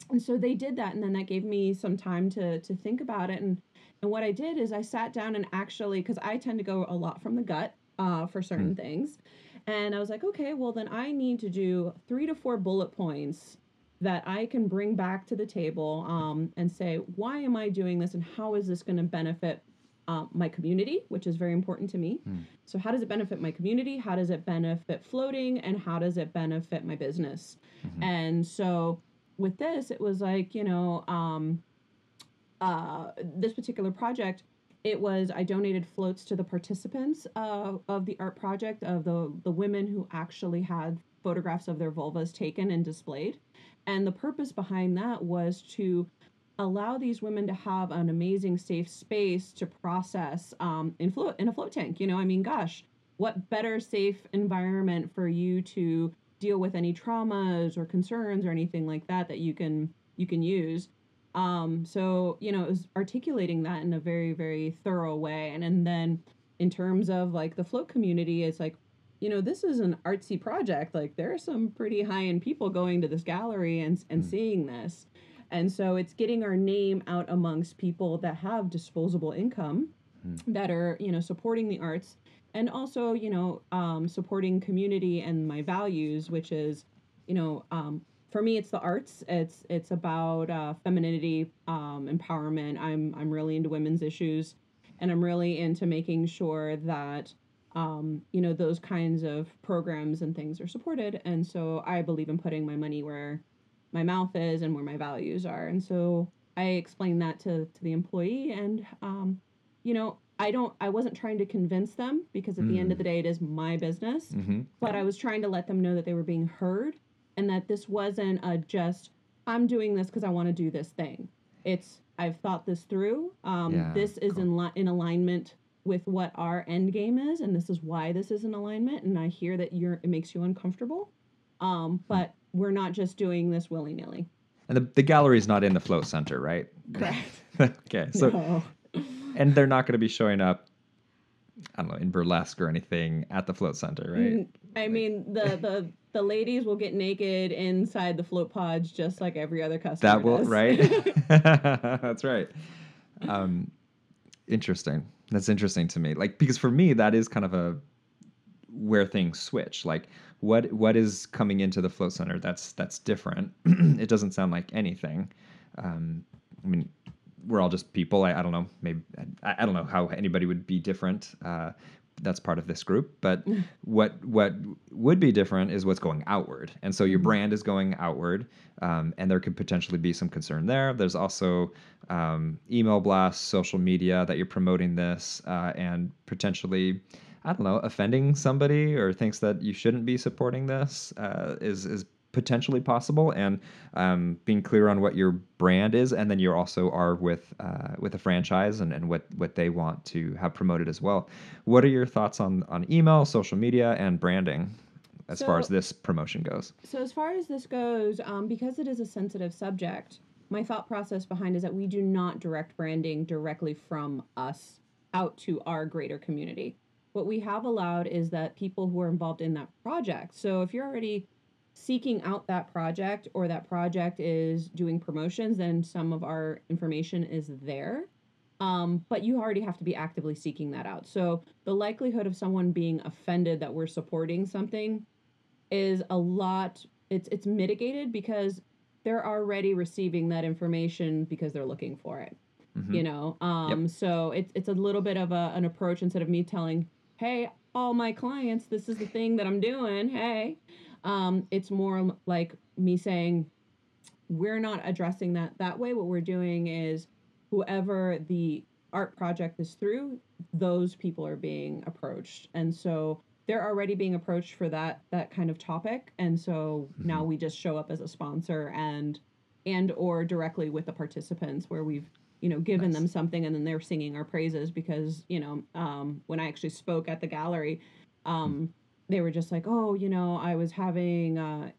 And so they did that. And then that gave me some time to, to think about it. And, and what I did is I sat down and actually, because I tend to go a lot from the gut uh, for certain things. And I was like, okay, well, then I need to do three to four bullet points that I can bring back to the table um, and say, why am I doing this and how is this going to benefit uh, my community, which is very important to me. Hmm. So, how does it benefit my community? How does it benefit floating? And how does it benefit my business? Mhm. And so, with this, it was like, you know, um, uh, this particular project, it was I donated floats to the participants uh, of the art project of the the women who actually had photographs of their vulvas taken and displayed, and the purpose behind that was to allow these women to have an amazing safe space to process um, in float in a float tank. You know, I mean, gosh, what better safe environment for you to deal with any traumas or concerns or anything like that that you can you can use um so you know it was articulating that in a very very thorough way and and then in terms of like the float community it's like you know this is an artsy project like there are some pretty high end people going to this gallery and and Mm. seeing this and so it's getting our name out amongst people that have disposable income Mm. that are you know supporting the arts and also you know um, supporting community and my values which is you know um, for me it's the arts it's it's about uh, femininity um, empowerment i'm i'm really into women's issues and I'm really into making sure that um, you know those kinds of programs and things are supported. And so I believe in putting my money where my mouth is and where my values are. And so I explained that to to the employee, and um, you know I don't I wasn't trying to convince them because at the end of Mm. the day it is my business hmm but I was trying to let them know that they were being heard and that this wasn't a just I'm doing this because I want to do this thing. It's I've thought this through. Um, Yeah, this is cool. in li- in alignment with what our end game is, and this is why this is in alignment. And I hear that you're it makes you uncomfortable, um, but we're not just doing this willy nilly. And the, the gallery is not in the float center, right? Correct. okay. So No. and they're not going to be showing up I don't know, in burlesque or anything at the float center, right? Mm, I mean the the the ladies will get naked inside the float pods just like every other customer. that will does. right? That's right. Um interesting. That's interesting to me. Like because for me that is kind of a where things switch. Like what what is coming into the float center that's that's different? It doesn't sound like anything. Um i mean we're all just people. I, I don't know. Maybe I, I don't know how anybody would be different. Uh that's part of this group but what what would be different is what's going outward. And so your brand is going outward um, and there could potentially be some concern there. There's also um, email blasts social media that you're promoting this uh, and potentially i don't know offending somebody or thinks that you shouldn't be supporting this uh, is is potentially possible and um, being clear on what your brand is and then you also are with uh, with a franchise and, and what what they want to have promoted as well what are your thoughts on on email social media and branding as far as this promotion goes So as far as this goes, um, because it is a sensitive subject, my thought process behind is that we do not direct branding directly from us out to our greater community. What we have allowed is that people who are involved in that project. So if you're already seeking out that project or that project is doing promotions, then some of our information is there. Um, but you already have to be actively seeking that out. So the likelihood of someone being offended that we're supporting something is a lot it's it's mitigated because they're already receiving that information because they're looking for it Mhm. you know um so it's it's a little bit of a, an approach instead of me telling hey all my clients this is the thing that i'm doing hey um it's more like me saying we're not addressing that that way. What we're doing is whoever the art project is through those people are being approached. And so they're already being approached for that that kind of topic. And so now we just show up as a sponsor and and or directly with the participants where we've you know given Nice. them something and then they're singing our praises because you know um, when i actually spoke at the gallery um, they were just like oh you know i was having uh,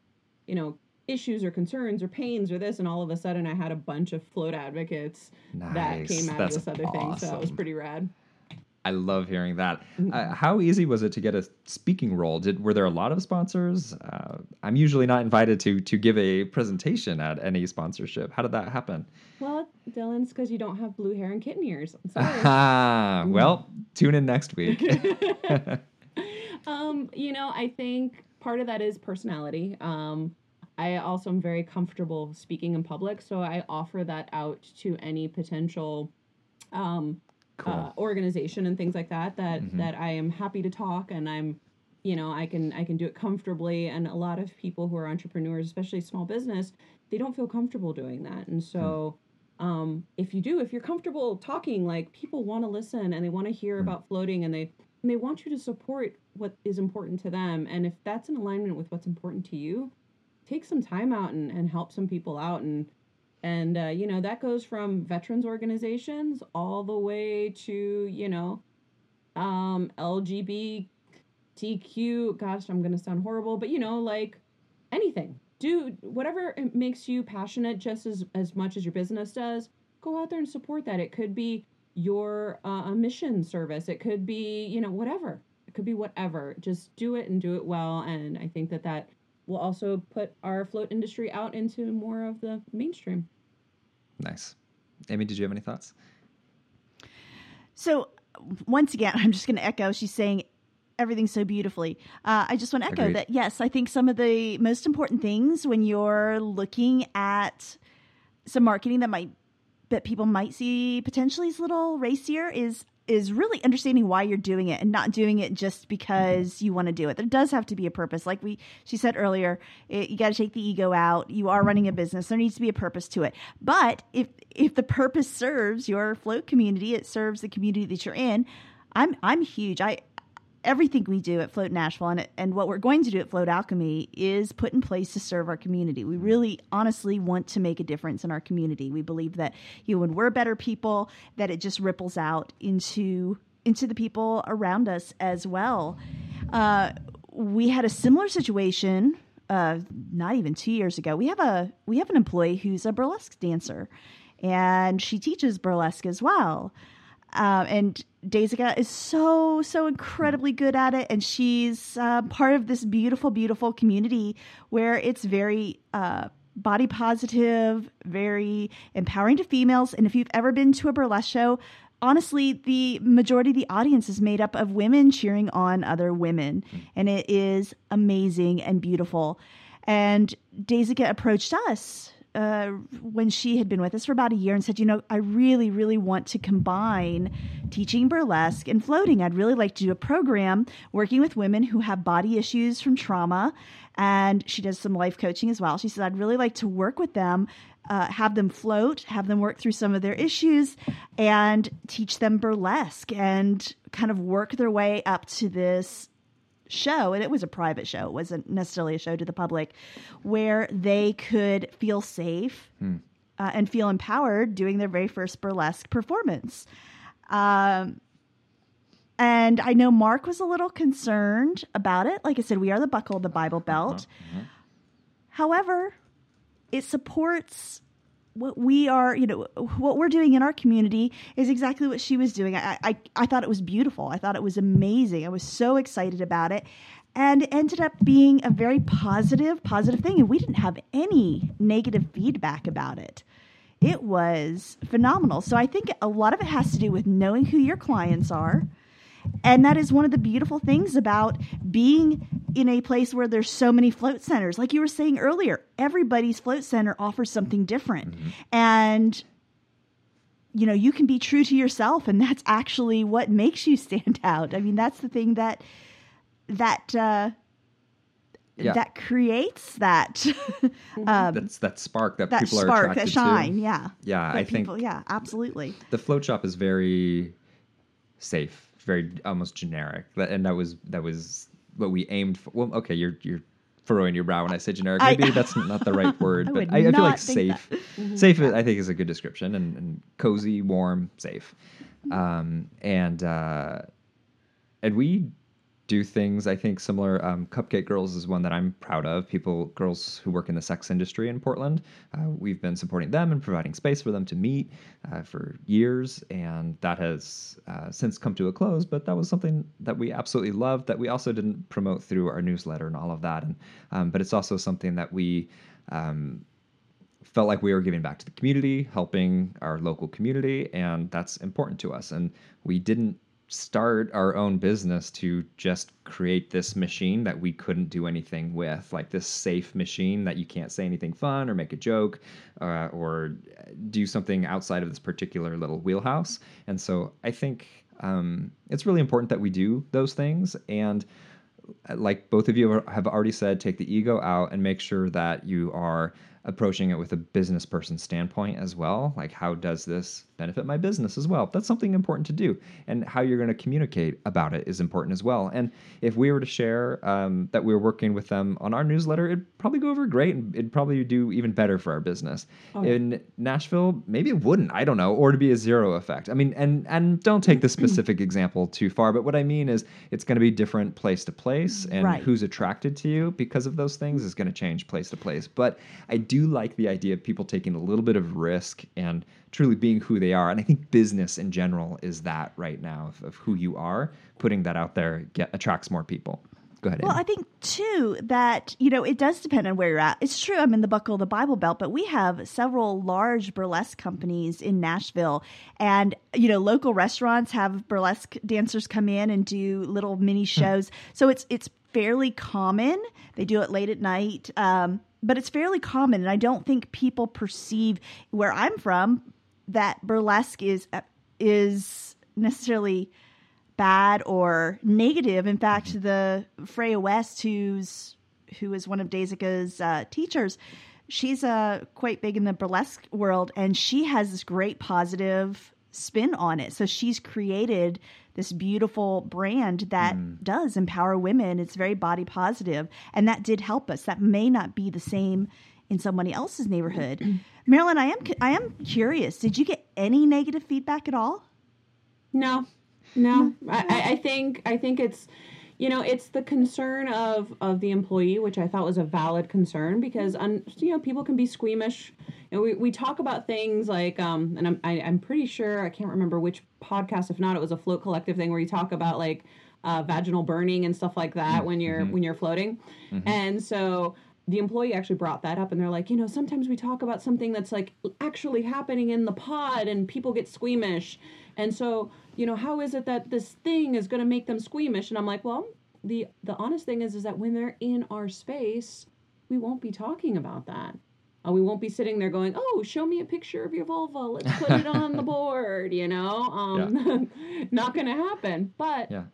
you know issues or concerns or pains or this and all of a sudden i had a bunch of float advocates that came out That's of this other thing so it was pretty rad I love hearing that. Mhm. Uh, how easy was it to get a speaking role? Did were there a lot of sponsors? Uh, I'm usually not invited to to give a presentation at any sponsorship. How did that happen? well dylan's because you don't have blue hair and kitten ears sorry. Ah, well, tune in next week. um, you know, I think part of that is personality. Um, I also am very comfortable speaking in public, so I offer that out to any potential um, cool. uh, organization and things like that. That Mhm. that I am happy to talk, and I'm, you know, I can I can do it comfortably. And a lot of people who are entrepreneurs, especially small business, they don't feel comfortable doing that, and so. Um, if you do, if you're comfortable talking, like people want to listen and they want to hear Mm. about floating and they they want you to support what is important to them. And if that's in alignment with what's important to you, take some time out and, and help some people out. And and uh, you know that goes from veterans organizations all the way to you know um, LGBTQ. Gosh, I'm gonna sound horrible, but you know like anything. Do whatever makes you passionate just as as much as your business does. Go out there and support that. It could be your uh, a mission service. It could be you know whatever. It could be whatever. Just do it and do it well. And I think that that will also put our float industry out into more of the mainstream. Nice. Amy, did you have any thoughts? So once again, I'm just going to echo. She's saying everything so beautifully. Uh, I just want to echo Agreed. that. Yes, I think some of the most important things when you're looking at some marketing that might that people might see potentially as a little racier is is really understanding why you're doing it and not doing it just because you want to do it. There does have to be a purpose. Like we she said earlier, it, you got to take the ego out. You are running a business. There needs to be a purpose to it. But if if the purpose serves your float community, it serves the community that you're in. I'm I'm huge. I everything we do at Float Nashville and, and what we're going to do at Float Alchemy is put in place to serve our community. We really honestly want to make a difference in our community. We believe that you know, when we're better people, that it just ripples out into into the people around us as well. Uh, we had a similar situation uh, not even two years ago. We have a we have an employee who's a burlesque dancer, and she teaches burlesque as well. Um, and Daisika is so so incredibly good at it, and she's uh, part of this beautiful, beautiful community where it's very uh, body positive, very empowering to females. And if you've ever been to a burlesque show, honestly, the majority of the audience is made up of women cheering on other women, and it is amazing and beautiful. And Daisika approached us uh, when she had been with us for about a year and said, you know, I really, really want to combine teaching burlesque and floating. I'd really like to do a program working with women who have body issues from trauma. And she does some life coaching as well. She said, I'd really like to work with them, uh, have them float, have them work through some of their issues, and teach them burlesque and kind of work their way up to this show, and it was a private show, it wasn't necessarily a show to the public, where they could feel safe Hmm. uh, and feel empowered doing their very first burlesque performance. Um, and I know Mark was a little concerned about it. Like I said, we are the buckle of the Bible belt. Uh-huh. However, it supports what we are, you know, what we're doing in our community is exactly what she was doing. I, I, I thought it was beautiful. I thought it was amazing. I was so excited about it. And it ended up being a very positive, positive thing. And we didn't have any negative feedback about it. It was phenomenal. So I think a lot of it has to do with knowing who your clients are. And that is one of the beautiful things about being in a place where there's so many float centers. Like you were saying earlier, everybody's float center offers something different. And you know, you can be true to yourself and that's actually what makes you stand out. I mean, that's the thing that that uh Yeah. that creates that um, That's that spark that, that people are spark, attracted that shine. to. Yeah. Yeah, That I think yeah, absolutely. the float shop is very safe, very almost generic. And that was that was what we aimed for. Well, okay, you're you're furrowing your brow when I say generic. I- Maybe that's not the right word, I but I, I feel like not think safe. Safe, I think, is a good description, and, and cozy, warm, safe. Um, and uh, and we do things I think similar. Um, Cupcake Girls is one that I'm proud of. People, girls who work in the sex industry in Portland, uh, we've been supporting them and providing space for them to meet uh, for years, and that has uh, since come to a close. But that was something that we absolutely loved. That we also didn't promote through our newsletter and all of that. And um, but it's also something that we. Um, felt like we were giving back to the community, helping our local community, and that's important to us. And we didn't start our own business to just create this machine that we couldn't do anything with, like this safe machine that you can't say anything fun or make a joke uh, or do something outside of this particular little wheelhouse. And so I think um, it's really important that we do those things and like both of you have already said, take the ego out and make sure that you are approaching it with a business person standpoint as well. Like, how does this benefit my business as well? That's something important to do. And how you're going to communicate about it is important as well. And if we were to share um, that we were working with them on our newsletter, it'd probably go over great and it'd probably do even better for our business. In Nashville, maybe it wouldn't. I don't know. Or to be a zero effect. I mean, and and don't take the specific example too far, but what I mean is it's going to be different place to place and Right. who's attracted to you because of those things is going to change place to place. But I do like the idea of people taking a little bit of risk and truly being who they are. And I think business in general is that right now of, of who you are. Putting that out there get attracts more people. Go ahead. Well. I think too that you know it does depend on where you're at. It's true. I'm in the buckle of the Bible Belt, but we have several large burlesque companies in Nashville, and you know local restaurants have burlesque dancers come in and do little mini hmm. shows. So it's it's fairly common. They do it late at night, um, but it's fairly common, and I don't think people perceive where I'm from that burlesque is is necessarily bad or negative. In fact, the Freya West, who's who is one of Daisica's uh, teachers, she's uh, quite big in the burlesque world, and she has this great positive spin on it. So she's created this beautiful brand that mm. does empower women. It's very body positive, and that did help us. That may not be the same in somebody else's neighborhood. Mm-hmm. Marilyn, I am I am curious. Did you get any negative feedback at all? No, no. I, I- I think I think it's you know it's the concern of of the employee, which I thought was a valid concern because un, you know people can be squeamish. And we, we talk about things like um and I'm I, I'm pretty sure I can't remember which podcast. If not, it was a float collective thing where you talk about like uh, vaginal burning and stuff like that when you're when you're floating, and so the employee actually brought that up and they're like, you know, sometimes we talk about something that's like actually happening in the pod and people get squeamish. And so, you know, how is it that this thing is going to make them squeamish? And I'm like, well, the the honest thing is is that when they're in our space, we won't be talking about that. Uh, we won't be sitting there going, "Oh, show me a picture of your vulva. Let's put it on the board." You know, um, not going to happen. But Yeah.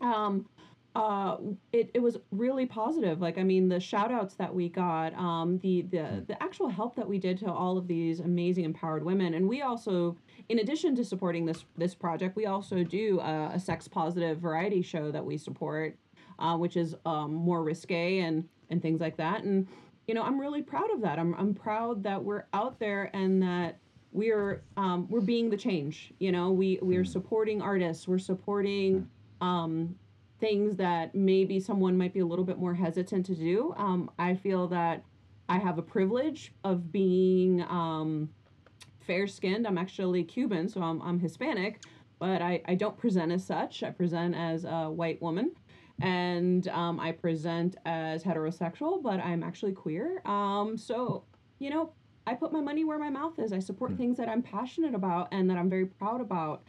um uh it, it was really positive like i mean the shout outs that we got um the the the actual help that we did to all of these amazing empowered women and we also in addition to supporting this this project we also do a, a sex positive variety show that we support uh, which is um, more risque and and things like that. And you know i'm really proud of that. I'm, I'm proud that we're out there and that we're um, we're being the change. You know we we're supporting artists. We're supporting um, things that maybe someone might be a little bit more hesitant to do. Um, I feel that I have a privilege of being um, fair skinned. I'm actually Cuban, so I'm, I'm Hispanic, but I, I don't present as such. I present as a white woman. And um, I present as heterosexual, but I'm actually queer. Um, so, you know, I put my money where my mouth is. I support things that I'm passionate about and that I'm very proud about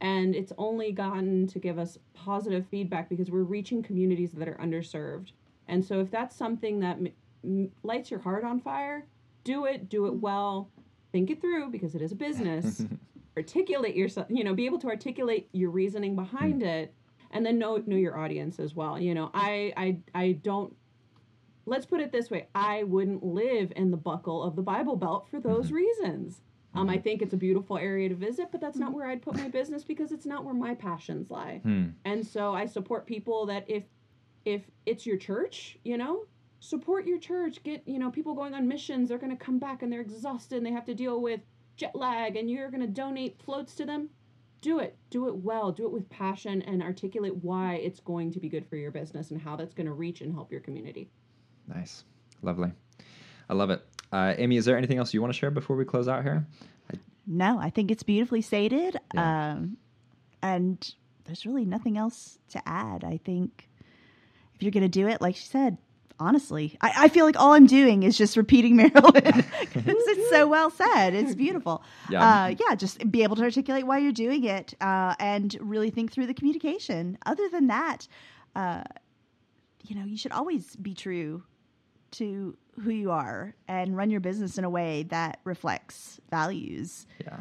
and it's only gotten to give us positive feedback because we're reaching communities that are underserved and so if that's something that m- m- lights your heart on fire do it do it well think it through because it is a business. Articulate yourself you know be able to articulate your reasoning behind it and then know know your audience as well. You know i i i don't let's put it this way i wouldn't live in the buckle of the bible belt for those reasons. Um, I think it's a beautiful area to visit, but that's not where I'd put my business because it's not where my passions lie. Hmm. And so I support people that if if it's your church, you know, support your church. Get you know people going on missions. They're going to come back and they're exhausted. and They have to deal with jet lag, and you're going to donate floats to them. Do it. Do it well. Do it with passion and articulate why it's going to be good for your business and how that's going to reach and help your community. Nice. Lovely. I love it. Uh, Amy, is there anything else you want to share before we close out here? No, I think it's beautifully stated. Yeah. Um, and there's really nothing else to add. I think if you're going to do it, like she said, honestly, I, I feel like all I'm doing is just repeating Marilyn because it's so well said. It's beautiful. Yeah. Uh, yeah, just be able to articulate why you're doing it uh, and really think through the communication. Other than that, uh, you know, you should always be true to who you are and run your business in a way that reflects values Yeah.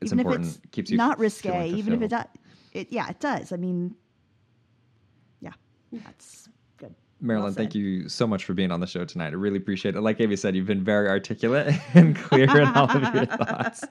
It's even important. if it's Keeps you not f- risque, even if it does, it yeah, it does. I mean, yeah, that's good. Marilyn, Well thank you so much for being on the show tonight. I really appreciate it. Like Amy said, you've been very articulate and clear in all of your thoughts.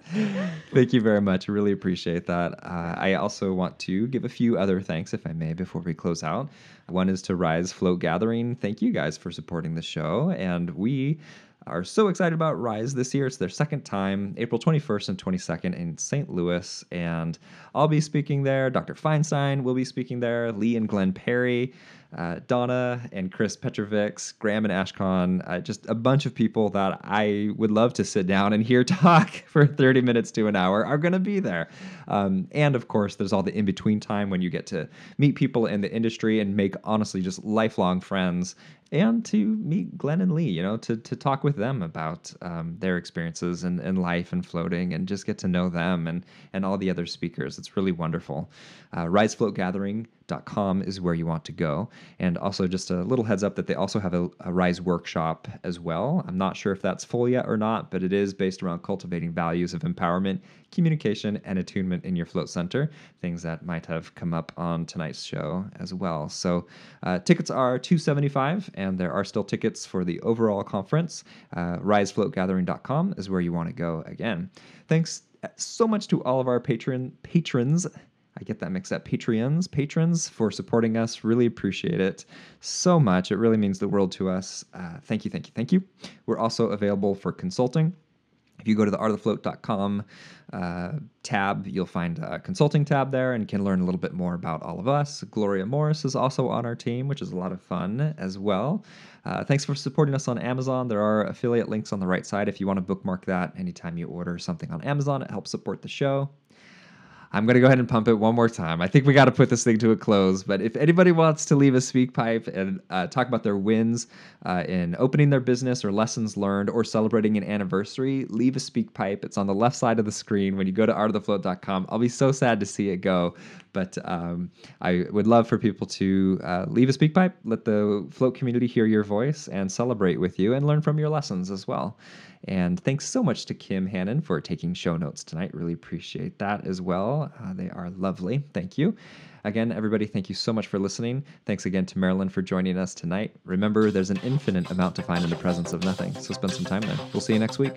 Thank you very much. I really appreciate that. Uh, I also want to give a few other thanks, if I may, before we close out. One is to Rise Float Gathering. Thank you guys for supporting the show. And we are so excited about Rise this year. It's their second time, April 21st and 22nd in St. Louis. And I'll be speaking there. Dr. Feinstein will be speaking there. Lee and Glenn Perry, uh, Donna and Chris Petrovics, Graham and Ashkahn, uh, just a bunch of people that I would love to sit down and hear talk for 30 minutes to an hour are going to be there. Um, and of course, there's all the in between time when you get to meet people in the industry and make honestly just lifelong friends and to meet Glenn and Lee, you know, to, to talk with them about um, their experiences and, in life and floating and just get to know them and, and all the other speakers. It's really wonderful. Uh, Rise Float Gathering artofthefloat.com is where you want to go. And also, just a little heads up that they also have a, a Rise workshop as well. I'm not sure if that's full yet or not, but it is based around cultivating values of empowerment, communication, and attunement in your float center, things that might have come up on tonight's show as well. So, uh, tickets are 275 and there are still tickets for the overall conference. Uh, RiseFloatGathering.com is where you want to go again. Thanks so much to all of our patron patrons. I get that mixed up. Patreons, patrons for supporting us. Really appreciate it so much. It really means the world to us. Uh, thank you, thank you, thank you. We're also available for consulting. If you go to the artofthefloat.com uh, tab, you'll find a consulting tab there and can learn a little bit more about all of us. Gloria Morris is also on our team, which is a lot of fun as well. Uh, thanks for supporting us on Amazon. There are affiliate links on the right side if you want to bookmark that anytime you order something on Amazon. It helps support the show. I'm going to go ahead and pump it one more time. I think we got to put this thing to a close. But if anybody wants to leave a SpeakPipe and uh, talk about their wins uh, in opening their business or lessons learned or celebrating an anniversary, leave a SpeakPipe. It's on the left side of the screen when you go to artofthefloat.com. I'll be so sad to see it go. But um, I would love for people to uh, leave a SpeakPipe, let the float community hear your voice, and celebrate with you and learn from your lessons as well. And thanks so much to Kim Hannon for taking show notes tonight. Really appreciate that as well. Uh, they are lovely. Thank you. Again, everybody, thank you so much for listening. Thanks again to Marilyn for joining us tonight. Remember, there's an infinite amount to find in the presence of nothing, so spend some time there. We'll see you next week.